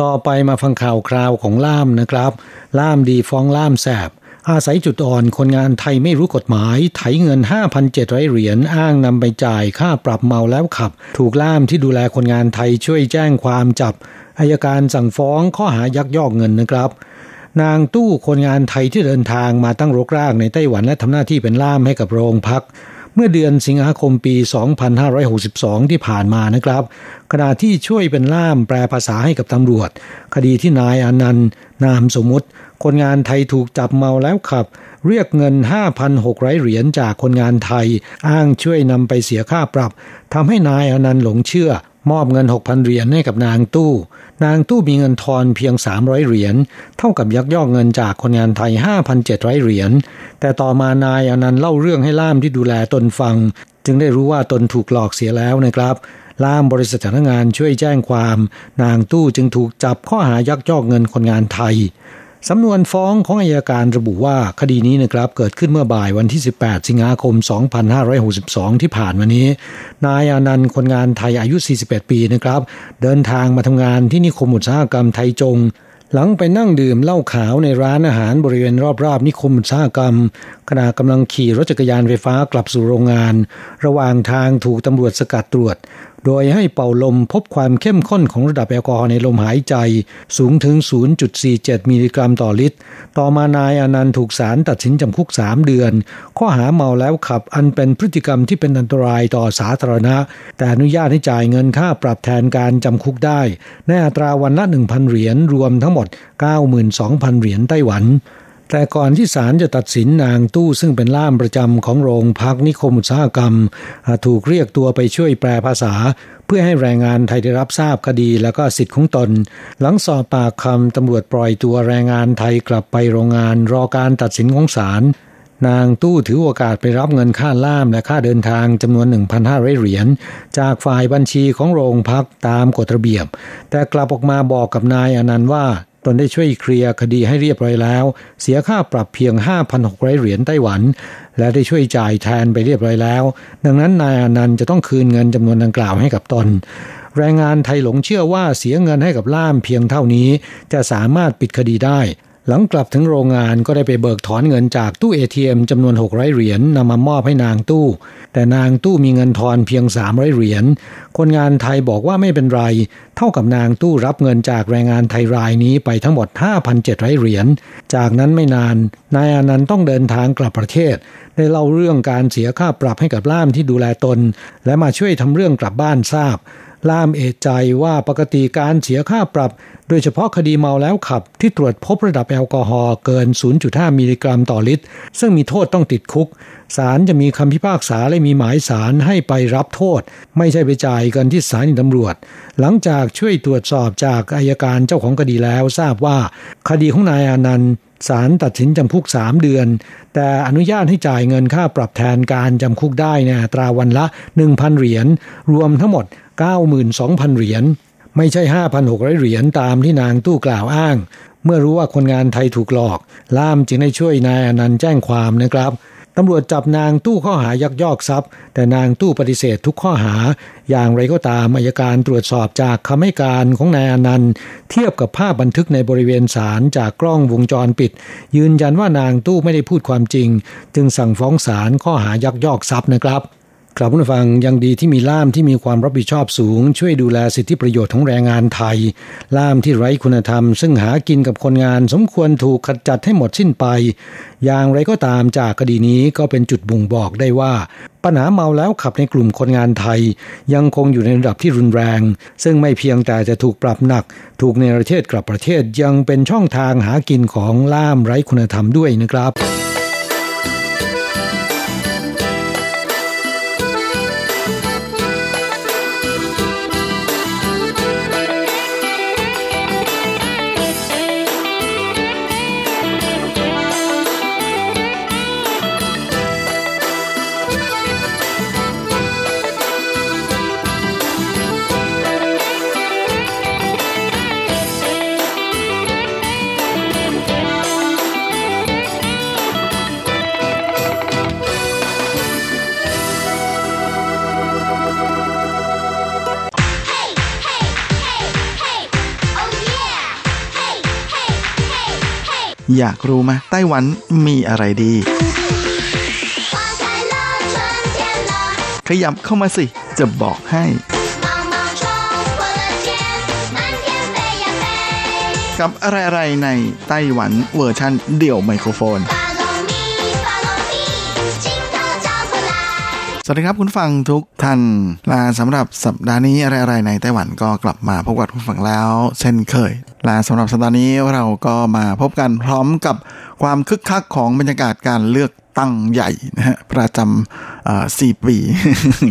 ต่อไปมาฟังข่าวคราวของล่ามนะครับ ล่ามดีฟ้องล่ามแสบ อาศัยจุดอ่อนคนงานไทยไม่รู้กฎหมาย ไถเงิน 5,700 เหรียญอ้างนำไปจ่ายค่าปรับเมาแล้วขับ ถูกล่ามที่ดูแลคนงานไทยช่วยแจ้งความจับอายการสั่งฟ้องข้อหายักยอกเงินนะครับนางตู้คนงานไทยที่เดินทางมาตั้งรกรากในไต้หวันและทำหน้าที่เป็นล่ามให้กับโรงพัก เมื่อเดือนสิงหาคมปี 2562 ที่ผ่านมานะครับ ขณะที่ช่วยเป็นล่ามแปลภาษาให้กับตำรวจ คดีที่นายอนันต์ นามสมมุติ คนงานไทยถูกจับเมาแล้วขับ เรียกเงิน 5,600 เหรียญจากคนงานไทย อ้างช่วยนำไปเสียค่าปรับทำให้นายอนันต์หลงเชื่อ มอบเงิน 6,000 เหรียญให้กับนางตู้ นางตู้มีเงินทอนเพียง 300 เหรียญ เท่ากับยักยอกเงินจากคนงานไทย 5,700 เหรียญ แต่ต่อมานายอนันต์เล่าเรื่องให้ล่ามที่ดูแลตนฟัง จึงได้รู้ว่าตนถูกหลอกเสียแล้วนะครับ ล่ามบริษัทจ้างานช่วยแจ้งความ นางตู้จึงถูกจับข้อหายักยอกเงินคนงานไทย สำนวนฟ้องของอายการระบุว่าคดีนี้นะครับเกิดขึ้นเมื่อบ่ายวันที่ 18 สิงหาคม 2562 ที่ผ่านมานี้ นายอานันต์คนงานไทยอายุ 41 ปีนะครับ เดินทางมาทำงานที่นิคมอุตสาหกรรมไทยจง หลังไปนั่งดื่มเหล้าขาวในร้านอาหารบริเวณรอบๆ นิคมอุตสาหกรรม ขณะกำลังขี่รถจักรยานไฟฟ้ากลับสู่โรงงาน ระหว่างทางถูกตำรวจสกัดตรวจโดยให้เป่าลมพบความเข้มข้นของระดับแอลกอฮอล์ในลมหายใจสูงถึง 0.47 มิลลิกรัมต่อลิตร ต่อมานายอนันต์ถูกศาลตัดสินจำคุก 3 เดือน ข้อหาเมาแล้วขับอันเป็นพฤติกรรมที่เป็นอันตรายต่อสาธารณะ แต่อนุญาตให้จ่ายเงินค่าปรับแทนการจำคุกได้ในอัตราวันละ 1,000 เหรียญรวมทั้งหมด 92,000 เหรียญไต้หวัน แต่ก่อนที่ศาลจะตัดสินนางตู้ซึ่งเป็นล่ามประจำของโรงพักนิคมอุตสาหกรรม ถูกเรียกตัวไปช่วยแปลภาษา เพื่อให้แรงงานไทยได้รับทราบคดีและก็สิทธิ์ของตน หลังสอบปากคำตำรวจปล่อยตัวแรงงานไทยกลับไปโรงงานรอการตัดสินของศาลนางตู้ถือโอกาสไปรับเงินค่าล่ามและค่าเดินทางจำนวน 1,500 เหรียญจากฝ่ายบัญชีของโรงพักตามกฎระเบียบ แต่กลับออกมาบอกกับนายอนันต์ว่า ตนได้ช่วยเคลียร์คดีให้เรียบร้อยแล้ว เสียค่าปรับเพียง 5,600 เหรียญไต้หวัน และได้ช่วยจ่ายแทนไปเรียบร้อยแล้ว ดังนั้นนายอนันต์จะต้องคืนเงินจำนวนดังกล่าวให้กับตน แรงงานไทยหลงเชื่อว่าเสียเงินให้กับล่ามเพียงเท่านี้ จะสามารถปิดคดีได้ หลังกลับถึงโรงงานก็ได้ไปเบิกถอนเงินจากตู้ ATM จำนวน 600 เหรียญนนำมามอบให้นางตู้ แต่นางตู้มีเงินทอนเพียง 300 เหรียญ คนงานไทยบอกว่าไม่เป็นไร เท่ากับนางตู้รับเงินจากแรงงานไทยรายนี้ไปทั้งหมด 5,700 เหรียญ จากนั้นไม่นาน นายอนันต์ต้องเดินทางกลับประเทศ ได้เล่าเรื่องการเสียค่าปรับให้กับล่ามที่ดูแลตน และมาช่วยทำเรื่องกลับบ้านทราบ ล่ามเอใจว่าปกติการเสียค่าปรับ โดยเฉพาะคดีเมาแล้วขับ ที่ตรวจพบระดับแอลกอฮอล์เกิน 0.5 มิลลิกรัมต่อลิตร ซึ่งมีโทษต้องติดคุกศาลจะมีคำพิพากษาและมีหมายศาลให้ไปรับโทษ ไม่ใช่ไปจ่ายกันที่ศาลตำรวจ หลังจากช่วยตรวจสอบจากอายการเจ้าของคดีแล้วทราบว่า คดีของนายอานันต์ ศาลตัดสินจำคุกสามเดือน แต่อนุญาตให้จ่ายเงินค่าปรับแทนการจำคุกได้ในอัตราวันละ 1,000 เหรียญรวมทั้งหมด 92,000 เหรียญไม่ใช่ 5,600 เหรียญตามที่นางตู้กล่าวอ้าง เมื่อรู้ว่าคนงานไทยถูกหลอก ล่ามจึงได้ช่วยนายอนันต์แจ้งความนะครับ ตำรวจจับนางตู้ข้อหายักยอกทรัพย์ แต่นางตู้ปฏิเสธทุกข้อหา อย่างไรก็ตามอายการตรวจสอบจากคำให้การของนายอนันต์ เทียบกับภาพบันทึกในบริเวณศาลจากกล้องวงจรปิด ยืนยันว่านางตู้ไม่ได้พูดความจริง จึงสั่งฟ้องศาลข้อหายักยอกทรัพย์นะครับ ครับผู้ฟังยังดีที่มีล่ามที่มีความรับผิดชอบสูง ช่วยดูแลสิทธิประโยชน์ของแรงงานไทย ล่ามที่ไร้คุณธรรม ซึ่งหากินกับคนงานสมควรถูกขจัดให้หมดสิ้นไป อย่างไรก็ตามจากคดีนี้ก็เป็นจุดบ่งบอกได้ว่า ปัญหาเมาแล้วขับในกลุ่มคนงานไทย ยังคงอยู่ในระดับที่รุนแรง ซึ่งไม่เพียงแต่จะถูกปรับหนัก ถูกในประเทศกลับประเทศยังเป็นช่องทางหากินของล่ามไร้คุณธรรมด้วยนะครับ อยากรู้ไหมไต้หวันมีอะไรดี ขยับเข้ามาสิ จะบอกให้ กับอะไรๆในไต้หวันเวอร์ชันเดี่ยวไมโครโฟน สวัสดีครับคุณฟังทุกท่านลาสำหรับสัปดาห์นี้อะไรๆในไต้หวันก็กลับมาพบกับคุณฟังแล้ว เช่นเคยลาสำหรับสัปดาห์นี้เราก็มาพบกันพร้อมกับความคึกคักของบรรยากาศการเลือก ตั้งใหญ่นะฮะประจำสี่ปี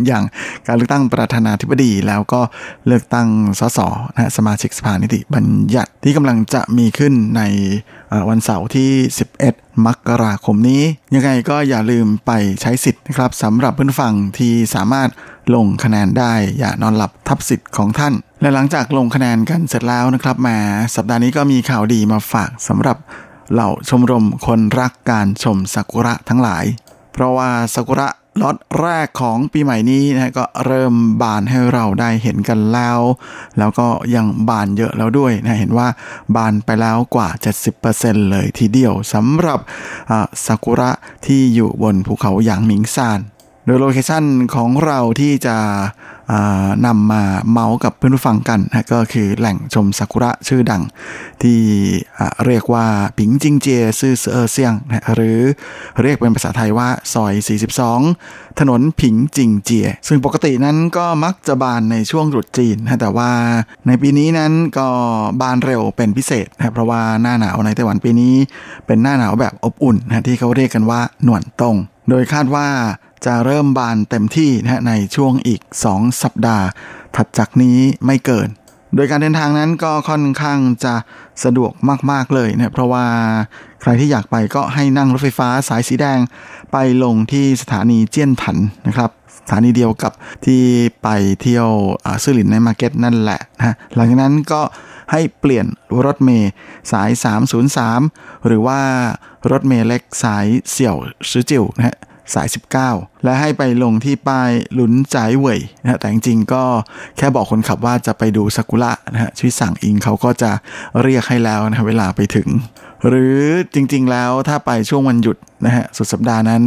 อย่างการเลือกตั้งประธานาธิบดี แล้วก็เลือกตั้งสสนะฮะสมาชิกสภานิติบัญญัติที่กำลังจะมีขึ้นในวันเสาร์ที่ 11 มกราคมนี้ ยังไงก็อย่าลืมไปใช้สิทธิ์นะครับสำหรับเพื่อนฟังที่สามารถลงคะแนนได้ อย่านอนหลับทับสิทธิ์ของท่าน และหลังจากลงคะแนนกันเสร็จแล้วนะครับมาสัปดาห์นี้ก็มีข่าวดีมาฝากสำหรับ เหล่าชมรมคนรักการชมซากุระทั้งหลาย เพราะว่าซากุระล็อตแรกของปีใหม่นี้นะก็เริ่มบานให้เราได้เห็นกันแล้ว แล้วก็ยังบานเยอะแล้วด้วยนะเห็นว่าบานไปแล้วกว่า 70%เลยทีเดียวสำหรับซากุระที่อยู่บนภูเขาหยางหมิงซาน โดย location ของเราที่จะ นำมาเมาท์กับเพื่อนผู้ฟังกันนะก็คือแหล่งชมซากุระชื่อดัง ที่เรียกว่าผิงจิงเจียซื่อเออเซียงนะหรือเรียกเป็นภาษาไทยว่าซอย 42 ถนนผิงจิงเจีย ซึ่งปกตินั้นก็มักจะบานในช่วงตรุษจีนนะแต่ว่าในปีนี้นั้นก็บานเร็วเป็นพิเศษนะเพราะว่าหน้าหนาวในไต้หวันปีนี้ เป็นหน้าหนาวแบบอบอุ่นนะที่เขาเรียกกันว่าหนวนตงโดยคาดว่า จะเริ่มบานเต็มที่นะในช่วงอีก 2 สัปดาห์ ถัดจากนี้ไม่เกิน โดยการเดินทางนั้นก็ค่อนข้างจะสะดวกมาก ๆ เลยนะเพราะว่าใครที่อยากไปก็ให้นั่งรถไฟฟ้าสายสีแดงไปลงที่สถานีเจี้ยนถันนะครับสถานีเดียวกับที่ไปเที่ยวซื่อหลินในมาร์เก็ตนั่นแหละนะหลังจากนั้นก็ให้เปลี่ยนรถเมย์สาย 303 หรือว่ารถเมย์เล็กสายเสี่ยวซื้อจิวนะฮะสาย 19และให้ไปลงที่ป้ายหลุนใจเว่ยนะฮะแต่จริงๆก็แค่บอกคนขับว่าจะไปดูซากุระนะฮะชื่อสั่งอิงเขาก็จะเรียกให้แล้วนะเวลาไปถึง หรือจริงๆแล้วถ้าไปช่วงวันหยุดนะฮะสุดสัปดาห์นั้น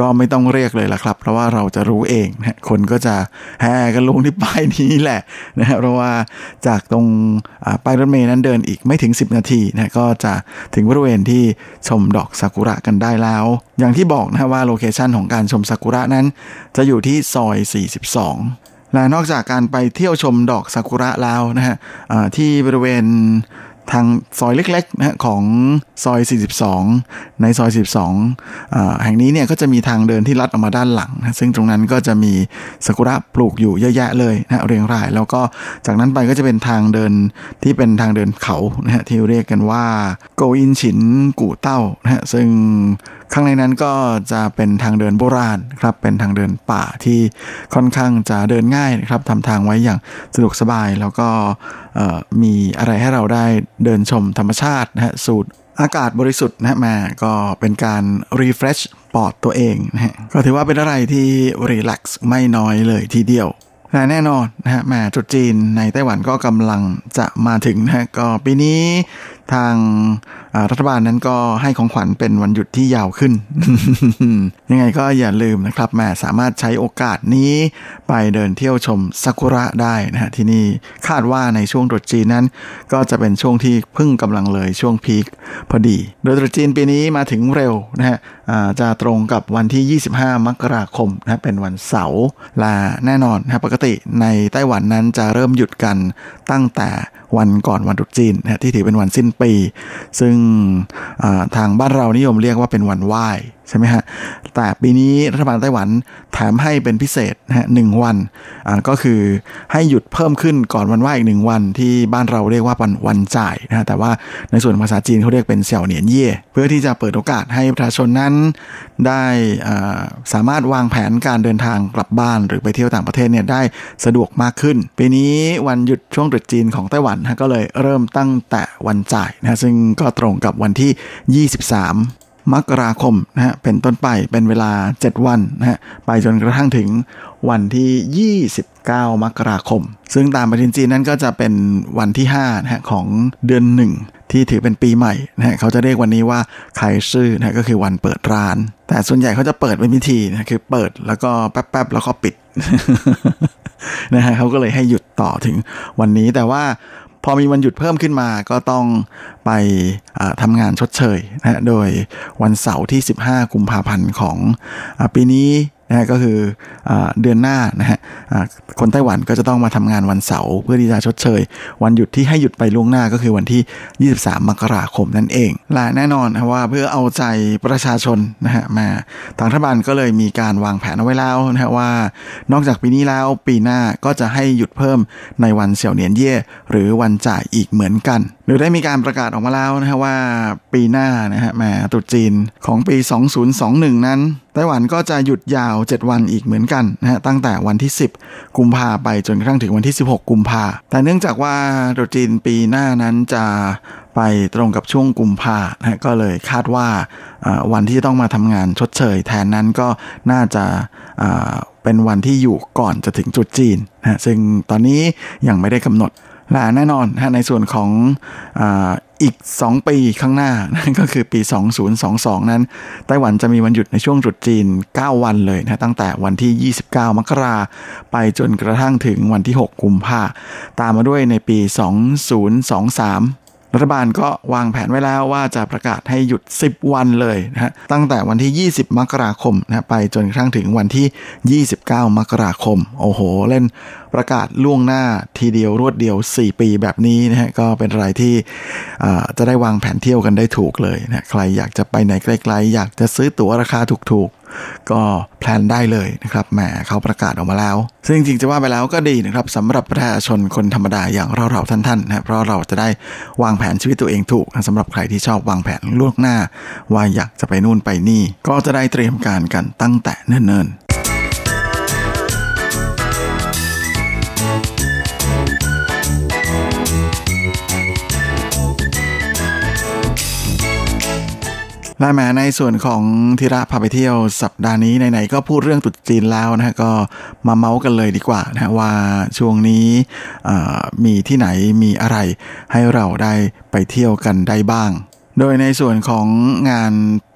ก็ไม่ต้องเรียกเลยละครับ เพราะว่าเราจะรู้เองนะคนก็จะแห่กันลงที่ป้ายนี้แหละนะฮะเพราะว่าจากตรงป้ายรถเมล์นั้นเดินอีกไม่ถึง 10 นาทีนะก็จะถึงบริเวณที่ชมดอกซากุระกันได้แล้ว อย่างที่บอกนะว่าโลเคชันของการชมซากุระนั้น จะอยู่ที่ซอย 42 และนอกจากการไปเที่ยวชมดอกซากุระแล้วนะฮะที่บริเวณทางซอยเล็กๆนะของซอย 42 ในซอย 42 แห่งนี้เนี่ยก็จะมีทางเดินที่ลัดออกมาด้านหลังนะซึ่งตรงนั้นก็จะมีซากุระปลูกอยู่เยอะแยะเลยนะเรียงราย แล้วก็จากนั้นไปก็จะเป็นทางเดินที่เป็นทางเดินเขานะฮะที่เรียกกันว่าโกอินฉินกู่เต้านะฮะซึ่ง ข้างในนั้นก็จะเป็นทางเดินโบราณครับเป็นทางเดินป่าที่ค่อนข้างจะเดินง่ายนะครับทำทางไว้อย่างสะดวกสบาย แล้วก็มีอะไรให้เราได้เดินชมธรรมชาตินะฮะสูดอากาศบริสุทธิ์นะมาก็เป็นการรีเฟรชปอดตัวเองนะฮะก็ถือว่าเป็นอะไรที่รีแลกซ์ไม่น้อยเลยทีเดียวและแน่นอนนะฮะมาจุดจีนในไต้หวันก็กำลังจะมาถึงนะฮะก็ปีนี้ทางรัฐบาลนั้นก็ให้ของขวัญเป็นวันหยุดที่ยาวขึ้น ยังไงก็อย่าลืมนะครับแม่สามารถใช้โอกาสนี้ไปเดินเที่ยวชมซากุระได้นะฮะที่นี่คาดว่าในช่วงตรุษจีนนั้น ก็จะเป็นช่วงที่พิ่งกำลังเลยช่วงพีคพอดี โดยตรุษจีนปีนี้มาถึงเร็วนะฮะจะตรงกับวันที่ 25 มกราคมนะเป็นวันเสาร์ลาแน่นอนนะปกติในไต้หวันนั้นจะเริ่มหยุดกันตั้งแต่ วันก่อนวันตรุษจีนนะที่ถือเป็นวันสิ้นปี ซึ่งทางบ้านเรานิยมเรียกว่าเป็นวันไหว้ใช่ไหมฮะ แต่ปีนี้รัฐบาลไต้หวันแถมให้เป็นพิเศษนะฮะหนึ่งวันก็คือให้หยุดเพิ่มขึ้นก่อนวันไหวอีกหนึ่งวันที่บ้านเราเรียกว่าวันวันจ่ายนะฮะ แต่ว่าในส่วนภาษาจีนเขาเรียกเป็นเสี่ยวเหนียนเย่เพื่อที่จะเปิดโอกาสให้ประชาชนนั้น ได้สามารถวางแผนการเดินทางกลับบ้านหรือไปเที่ยวต่างประเทศเนี่ยได้สะดวกมากขึ้น ปีนี้วันหยุดช่วงตรุษจีนของไต้หวันนะก็เลยเริ่มตั้งแต่วันจ่ายนะซึ่งก็ตรงกับวันที่ 23 มกราคมนะฮะเป็นต้นไปเป็นเวลา 7 วันนะฮะไปจนกระทั่งถึงวันที่ 29 มกราคม ซึ่งตามปฏิทินจีนนั้นก็จะเป็นวันที่5นะฮะของเดือนหนึ่งที่ถือเป็นปีใหม่นะฮะเขาจะเรียกวันนี้ว่าไคซื่อนะก็คือวันเปิดร้าน แต่ส่วนใหญ่เขาจะเปิดเป็นพิธีนะคือเปิดแล้วก็แป๊บๆแล้วก็ปิดนะฮะเขาก็เลยให้หยุดต่อถึงวันนี้แต่ว่า พอมีวันหยุดเพิ่มขึ้นมาก็ต้องไปทำงานชดเชยนะโดยวันเสาร์ที่ 15 กุมภาพันธ์ของอปีนี้ นะก็คืออเดือนหน้านะฮะคนไต้หวันก็จะต้องมาทำงานวันเสาร์เพื่อที่จะชดเชย วันหยุดที่ให้หยุดไปล่วงหน้าก็คือวันที่ 23 มกราคมนั่นเอง และแน่นอนนะว่าเพื่อเอาใจประชาชนนะฮะมาทางรัฐบาลก็เลยมีการวางแผนเอาไว้แล้วนะฮะว่า นอกจากปีนี้แล้วปีหน้าก็จะให้หยุดเพิ่มในวันเสี่ยวเหนียนเย่หรือวันจ่ายอีกเหมือนกันโดยได้มีการประกาศออกมาแล้วนะฮะว่าปีหน้านะฮะมาตรุษจีนของปี 2021 นั้น ไต้หวันก็จะหยุดยาว 7 วันอีกเหมือนกันนะฮะตั้งแต่วันที่ 10 กุมภาไปจนกระทั่งถึงวันที่ 16 กุมภาแต่เนื่องจากว่าตรุษจีนปีหน้านั้นจะไปตรงกับช่วงกุมภานะก็เลยคาดว่าวันที่ต้องมาทำงานชดเชยแทนนั้นก็น่าจะเป็นวันที่อยู่ก่อนจะถึงจุดจีนนะซึ่งตอนนี้ยังไม่ได้กำหนด และแน่นอนในส่วนของอีก 2 ปีข้างหน้านั่นก็คือปี 2022 นั้น ไต้หวันจะมีวันหยุดในช่วงจุดจีน 9 วันเลยนะตั้งแต่วันที่ 29 มกราไปจนกระทั่งถึงวันที่ 6 กุมภาตามมาด้วยในปี 2023รัฐบาลก็วางแผนไว้แล้วว่าจะประกาศให้หยุด 10 วันเลยนะฮะตั้งแต่วันที่ 20 มกราคมนะไปจนกระทั่งถึงวันที่ 29 มกราคม โอ้โห เล่น ประกาศล่วงหน้าทีเดียวรวดเดียว 4 ปีแบบนี้นะฮะก็เป็นอะไรที่จะได้วางแผนเที่ยวกันได้ถูกเลยนะใครอยากจะไปไหนไกลๆอยากจะซื้อตั๋วราคาถูกๆ ก็แพลนได้เลยนะครับแหมเขาประกาศออกมาแล้ว ซึ่งจริงๆจะว่าไปแล้วก็ดีนะครับสำหรับประชาชนคนธรรมดาอย่างเราเราท่านๆนะเพราะเราจะได้วางแผนชีวิตตัวเองถูกสำหรับใครที่ชอบวางแผนล่วงหน้า ว่าอยากจะไปนู่นไปนี่ ก็จะได้เตรียมการกันตั้งแต่เนิ่นๆ และแม้ในส่วนของธีระพาไปเที่ยวสัปดาห์นี้ไหนๆก็พูดเรื่องตุดจีนแล้วนะฮะก็มาเมาส์กันเลยดีกว่านะว่าช่วงนี้มีที่ไหนมีอะไรให้เราได้ไปเที่ยวกันได้บ้าง โดยในส่วนของงาน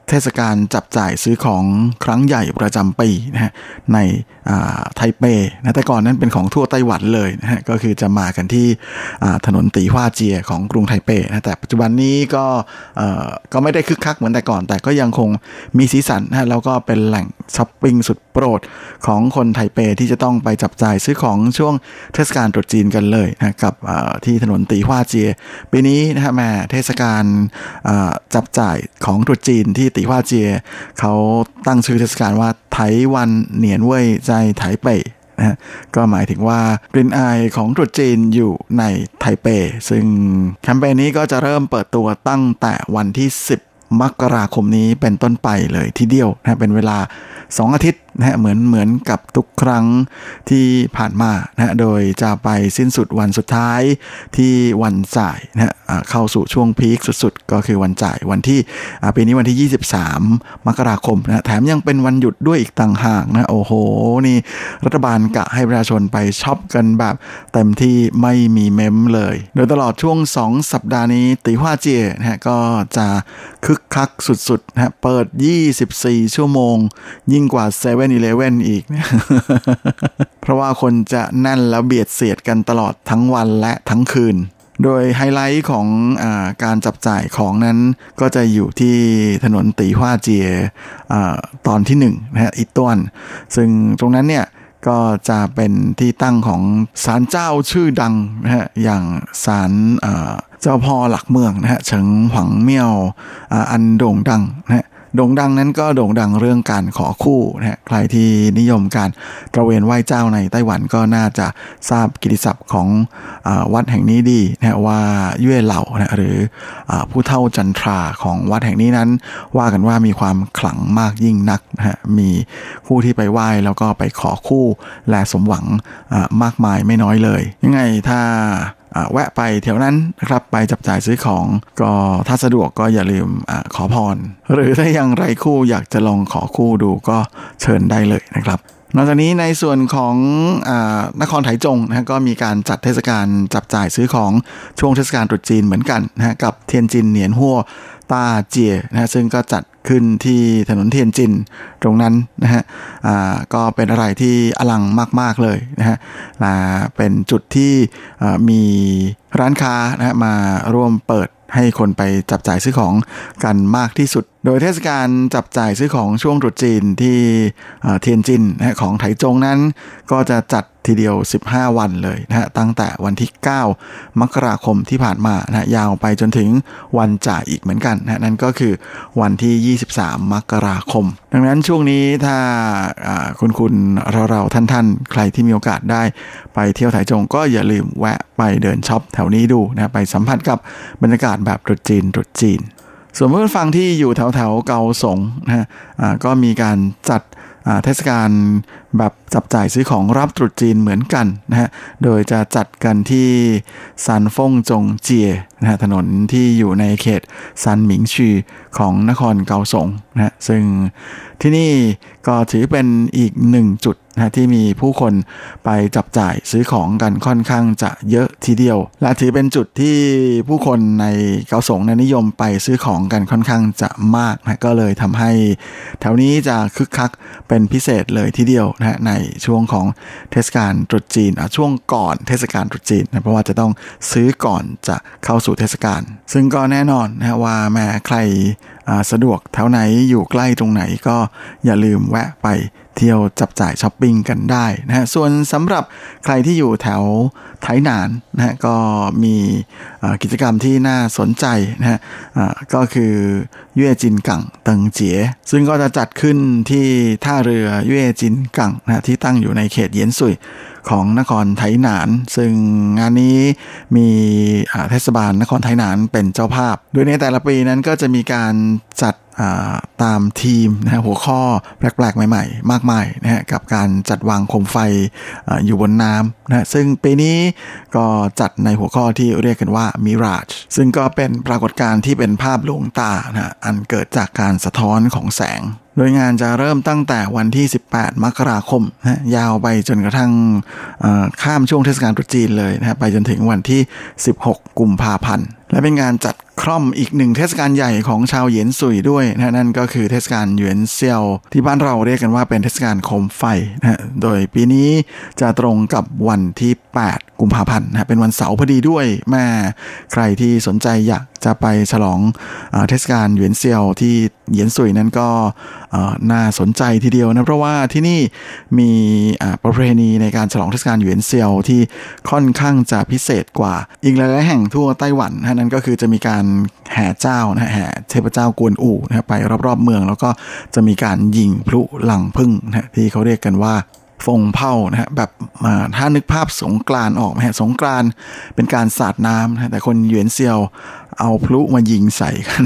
เทศกาลจับจ่ายซื้อของครั้งใหญ่ประจำปีนะฮะใน ไทเปนะแต่ก่อนนั้นเป็นของทั่วไต้หวันเลยนะฮะก็คือจะมากันที่ถนนตีฮวาเจียของกรุงไทเปนะแต่ปัจจุบันนี้ก็ก็ไม่ได้คึกคักเหมือนแต่ก่อน แต่ก็ยังคงมีสีสันนะแล้วก็เป็นแหล่งช้อปปิ้งสุดโปรดของคนไทเปที่จะต้องไปจับจ่ายซื้อของช่วงเทศกาลตรุษจีนกันเลยนะกับที่ถนนตีฮวาเจีย ปีนี้นะฮะแม่เทศกาลจับจ่ายของตรุษจีนที่ติฮวาเจียเขาตั้งชื่อเทศกาลว่าไถวันเหนียนเว่ยใจไถเป่นะก็หมายถึงว่ากลิ่นอายของตรุษจีนอยู่ในไทเป ซึ่งแคมเปญนี้ก็จะเริ่มเปิดตัวตั้งแต่วันที่ 10 มกราคมนี้เป็นต้นไปเลยทีเดียวนะเป็นเวลา 2 อาทิตย์ นะฮะเหมือนเหมือนกับทุกครั้งที่ผ่านมานะฮะโดยจะไปสิ้นสุดวันสุดท้ายที่วันจ่ายนะฮะเข้าสู่ช่วงพีคสุดๆ ก็คือวันจ่ายวันที่ปีนี้วันที่ 23 มกราคมนะแถมยังเป็นวันหยุดด้วยอีกต่างหากนะโอ้โหนี่รัฐบาลกะให้ประชาชนไปช็อปกันแบบเต็มที่ไม่มีเมมเลย โดยตลอดช่วง 2 สัปดาห์นี้ตีฮวาเจียนะฮะก็จะคึกคักสุดๆนะฮะเปิด 24 ชั่วโมง ยิ่งกว่า7 e เ e ่ e ออีกเนะเพราะว่าคนจะแน่นแล้วเบียดเสียดกันตลอดทั้งวันและทั้งคืน โดยไฮไลท์ของอการจับจ่ายของนั้นก็จะอยู่ที่ถนนตีฮวาเจียอตอนที่1นนะฮะอิตวน ซึ่งตรงนั้นเนี่ยก็จะเป็นที่ตั้งของศาลเจ้าชื่อดังนะฮะอย่างศาลเจ้าพ่อหลักเมืองนะฮะเฉิงหวังเมี่ยวอันโด่งดังนะฮะ โด่งดังนั้นก็โด่งดังเรื่องการขอคู่นะฮะใครที่นิยมการตระเวนไหว้เจ้าในไต้หวันก็น่าจะทราบกิติศัพท์ของอวัดแห่งนี้ดีนะว่าเย่เหล่านะหรืออผู้เท่าจันทราของวัดแห่งนี้นั้น ว่ากันว่ามีความขลังมากยิ่งนักนะฮะมีผู้ที่ไปไหว้แล้วก็ไปขอคู่และสมหวังมากมายไม่น้อยเลย ยังไงถ้า แวะไปแถวนั้นนะครับไปจับจ่ายซื้อของก็ถ้าสะดวกก็อย่าลืมอขอพร หรือถ้ายังไรคู่อยากจะลองขอคู่ดูก็เชิญได้เลยนะครับนอกจากนี้ในส่วนของอนครไถจงนะก็มีการจัดเทศกาลจับจ่ายซื้อของช่วงเทศกาลตรุษจีนเหมือนกันนะกับเทียนจินเหนียนหัว ตาเจียนะซึ่งก็จัดขึ้นที่ถนนเทียนจินตรงนั้นนะฮะก็เป็นอะไรที่อลังมาก ๆ เลยนะฮะเป็นจุดที่มีร้านค้านะฮะมาร่วมเปิดให้คนไปจับจ่ายซื้อของกันมากที่สุด โดยเทศกาลจับจ่ายซื้อของช่วงตรุษจีนที่เทียนจินนะของไถจงนั้น ก็จะจัดทีเดียว 15 วันเลยนะฮะตั้งแต่วันที่ 9 มกราคมที่ผ่านมานะยาวไปจนถึงวันจ่ายอีกเหมือนกันนะนั่นก็คือวันที่ 23 มกราคม ดังนั้นช่วงนี้ถ้าคุณคุณเราเราท่านท่านใครที่มีโอกาสได้ไปเที่ยวไถจงก็อย่าลืมแวะไปเดินช็อปแถวนี้ดูนะไปสัมผัสกับบรรยากาศแบบตรุษจีนตรุษจีน ส่วนเพื่อนฟังที่อยู่แถวแถวเกาสงนะฮะก็มีการจัดเทศกาลแบบจับจ่ายซื้อของรับตรุษจีนเหมือนกันนะฮะ โดยจะจัดกันที่ซันฟงจงเจียนะฮะถนนที่อยู่ในเขตซันหมิงชีของนครเกาสงนะฮะซึ่งที่นี่ก็ถือเป็นอีกหนึ่งจุด นะที่มีผู้คนไปจับจ่ายซื้อของกันค่อนข้างจะเยอะทีเดียว และถือเป็นจุดที่ผู้คนในเกาสงนนิยมไปซื้อของกันค่อนข้างจะมากนะก็เลยทำให้แถวนี้จะคึกคักเป็นพิเศษเลยทีเดียวนะในช่วงของเทศกาลตรุษจีนช่วงก่อนเทศกาลตรุษจีนนะเพราะว่าจะต้องซื้อก่อนจะเข้าสู่เทศกาลซึ่งก็แน่นอนนะว่าแม้ใครสะดวกแถวไหนอยู่ใกล้ตรงไหนก็อย่าลืมแวะไป เที่ยวจับจ่ายช้อปปิ้งกันได้นะฮะส่วนสำหรับใครที่อยู่แถวไทหนานนะฮะก็มีกิจกรรมที่น่าสนใจนะฮะก็คือเย่จินกังเติงเจีย ซึ่งก็จะจัดขึ้นที่ท่าเรือเย่จินกังนะที่ตั้งอยู่ในเขตเยียนซุย ของนครไทหนาน ซึ่งงานนี้มีเทศบาลนครไทหนานเป็นเจ้าภาพ โดยในแต่ละปีนั้นก็จะมีการจัดตามทีมนะฮะหัวข้อแปลกๆ ใหม่ ๆ มากมายนะฮะกับการจัดวางโคมไฟออยู่บนน้ำนะซึ่งปีนี้ก็จัดในหัวข้อที่เรียกกันว่า Mirage ซึ่งก็เป็นปรากฏการณ์ที่เป็นภาพลวงตานะอันเกิดจากการสะท้อนของแสง โดยงานจะเริ่มตั้งแต่วันที่ 18 มกราคมนะยาวไปจนกระทั่งข้ามช่วงเทศกาลตรุษจีนเลยนะไปจนถึงวันที่ 16 กุมภาพันธ์ และเป็นงานจัดคร่อมอีกหนึ่งเทศกาลใหญ่ของชาวเหยียนซุยด้วยนะนั่นก็คือเทศกาลเหวียนเซียว ที่บ้านเราเรียกกันว่าเป็นเทศกาลโคมไฟนะโดยปีนี้จะตรงกับวันที่ 8 กุมภาพันธ์นะเป็นวันเสาร์พอดีด้วยแม่ใครที่สนใจอยากจะไปฉลองอเทศกาลเหวียนเซียวที่เหยียนซุยนั้นก็น่าสนใจทีเดียวนะเพราะว่าที่นี่มีประเพณีในการฉลองเทศกาลเหวียนเซียวที่ค่อนข้างจะพิเศษกว่าอีกหลายๆแห่งทั่วไต้หวันนะนั่นก็คือจะมีการแห่เจ้านะแห่เทพเจ้ากวนอู่นะไปรอบๆเมือง แล้วก็จะมีการยิงพลุหลังพึ่งนะที่เขาเรียกกันว่าฟงเผานะฮะแบบถ้านึกภาพสงกรานออกไหมฮะสงกรานเป็นการสาดน้ำนะแต่คนเหวียนเซียวเอาพลุมายิงใส่กัน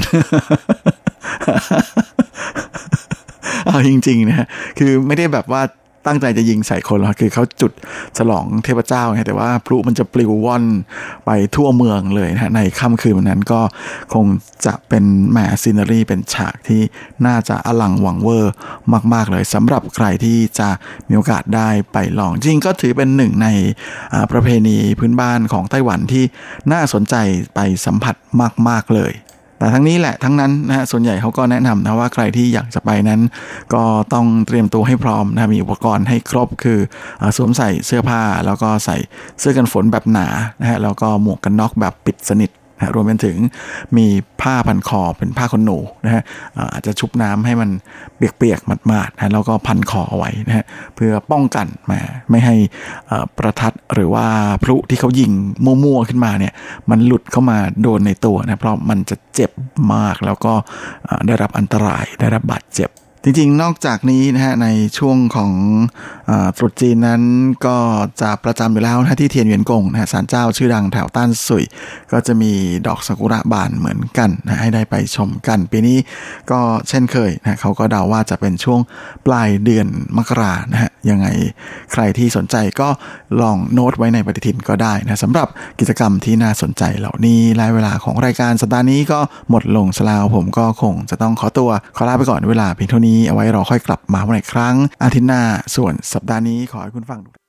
เอาจริงๆนะฮะคือไม่ได้แบบว่า ตั้งใจจะยิงใส่คนหรอกคือเขาจุดฉลองเทพเจ้าไงแต่ว่าพลุมันจะปลิวว่อนไปทั่วเมืองเลยนะในค่ำคืนวันนั้นก็คงจะเป็นแหมซีนารีเป็นฉากที่น่าจะอลังหวังเวอร์มาก ๆ เลยสำหรับใครที่จะมีโอกาสได้ไปลองจริงก็ถือเป็นหนึ่งในประเพณีพื้นบ้านของไต้หวันที่น่าสนใจไปสัมผัสมาก ๆ เลย แต่ทั้งนี้แหละทั้งนั้นนะฮะส่วนใหญ่เขาก็แนะนำนะว่าใครที่อยากจะไปนั้น ก็ต้องเตรียมตัวให้พร้อมนะมีอุปกรณ์ให้ครบคือสวมใส่เสื้อผ้า แล้วก็ใส่เสื้อกันฝนแบบหนานะฮะแล้วก็หมวกกันน็อกแบบปิดสนิท นะรวมไปถึงมีผ้าพันคอเป็นผ้าขนหนูนะฮะอาจจะชุบน้ำให้มันเปียกๆหมาดๆนะแล้วก็พันคอเอาไว้นะฮะเพื่อป้องกันมาไม่ให้ประทัดหรือว่าพลุที่เขายิงมั่วๆขึ้นมาเนี่ยมันหลุดเข้ามาโดนในตัวนะเพราะมันจะเจ็บมากแล้วก็ได้รับอันตรายได้รับบาดเจ็บ จริงๆ นอกจากนี้นะฮะในช่วงของอตรุษจีนนั้นก็จะประจำอยู่แล้วนะที่เทียนเวียนกงนะฮะศาลเจ้าชื่อดังแถวต้านสุย ก็จะมีดอกซากุระบานเหมือนกันนะให้ได้ไปชมกัน ปีนี้ก็เช่นเคยนะเขาก็เดาว่าจะเป็นช่วงปลายเดือนมกรานะฮะยังไงใครที่สนใจก็ลองโน้ตไว้ในปฏิทินก็ได้นะสำหรับกิจกรรมที่น่าสนใจเหล่านี้และเวลาของรายการสัปดาห์นี้ก็หมดลงสลาวผมก็คงจะต้องขอตัวขอลาไปก่อนเวลาเพียงเท่านี้เอาไว้รอค่อยกลับมาใหม่ครั้งอาทิตย์หน้าส่วนสัปดาห์นี้ขอให้คุณฟัง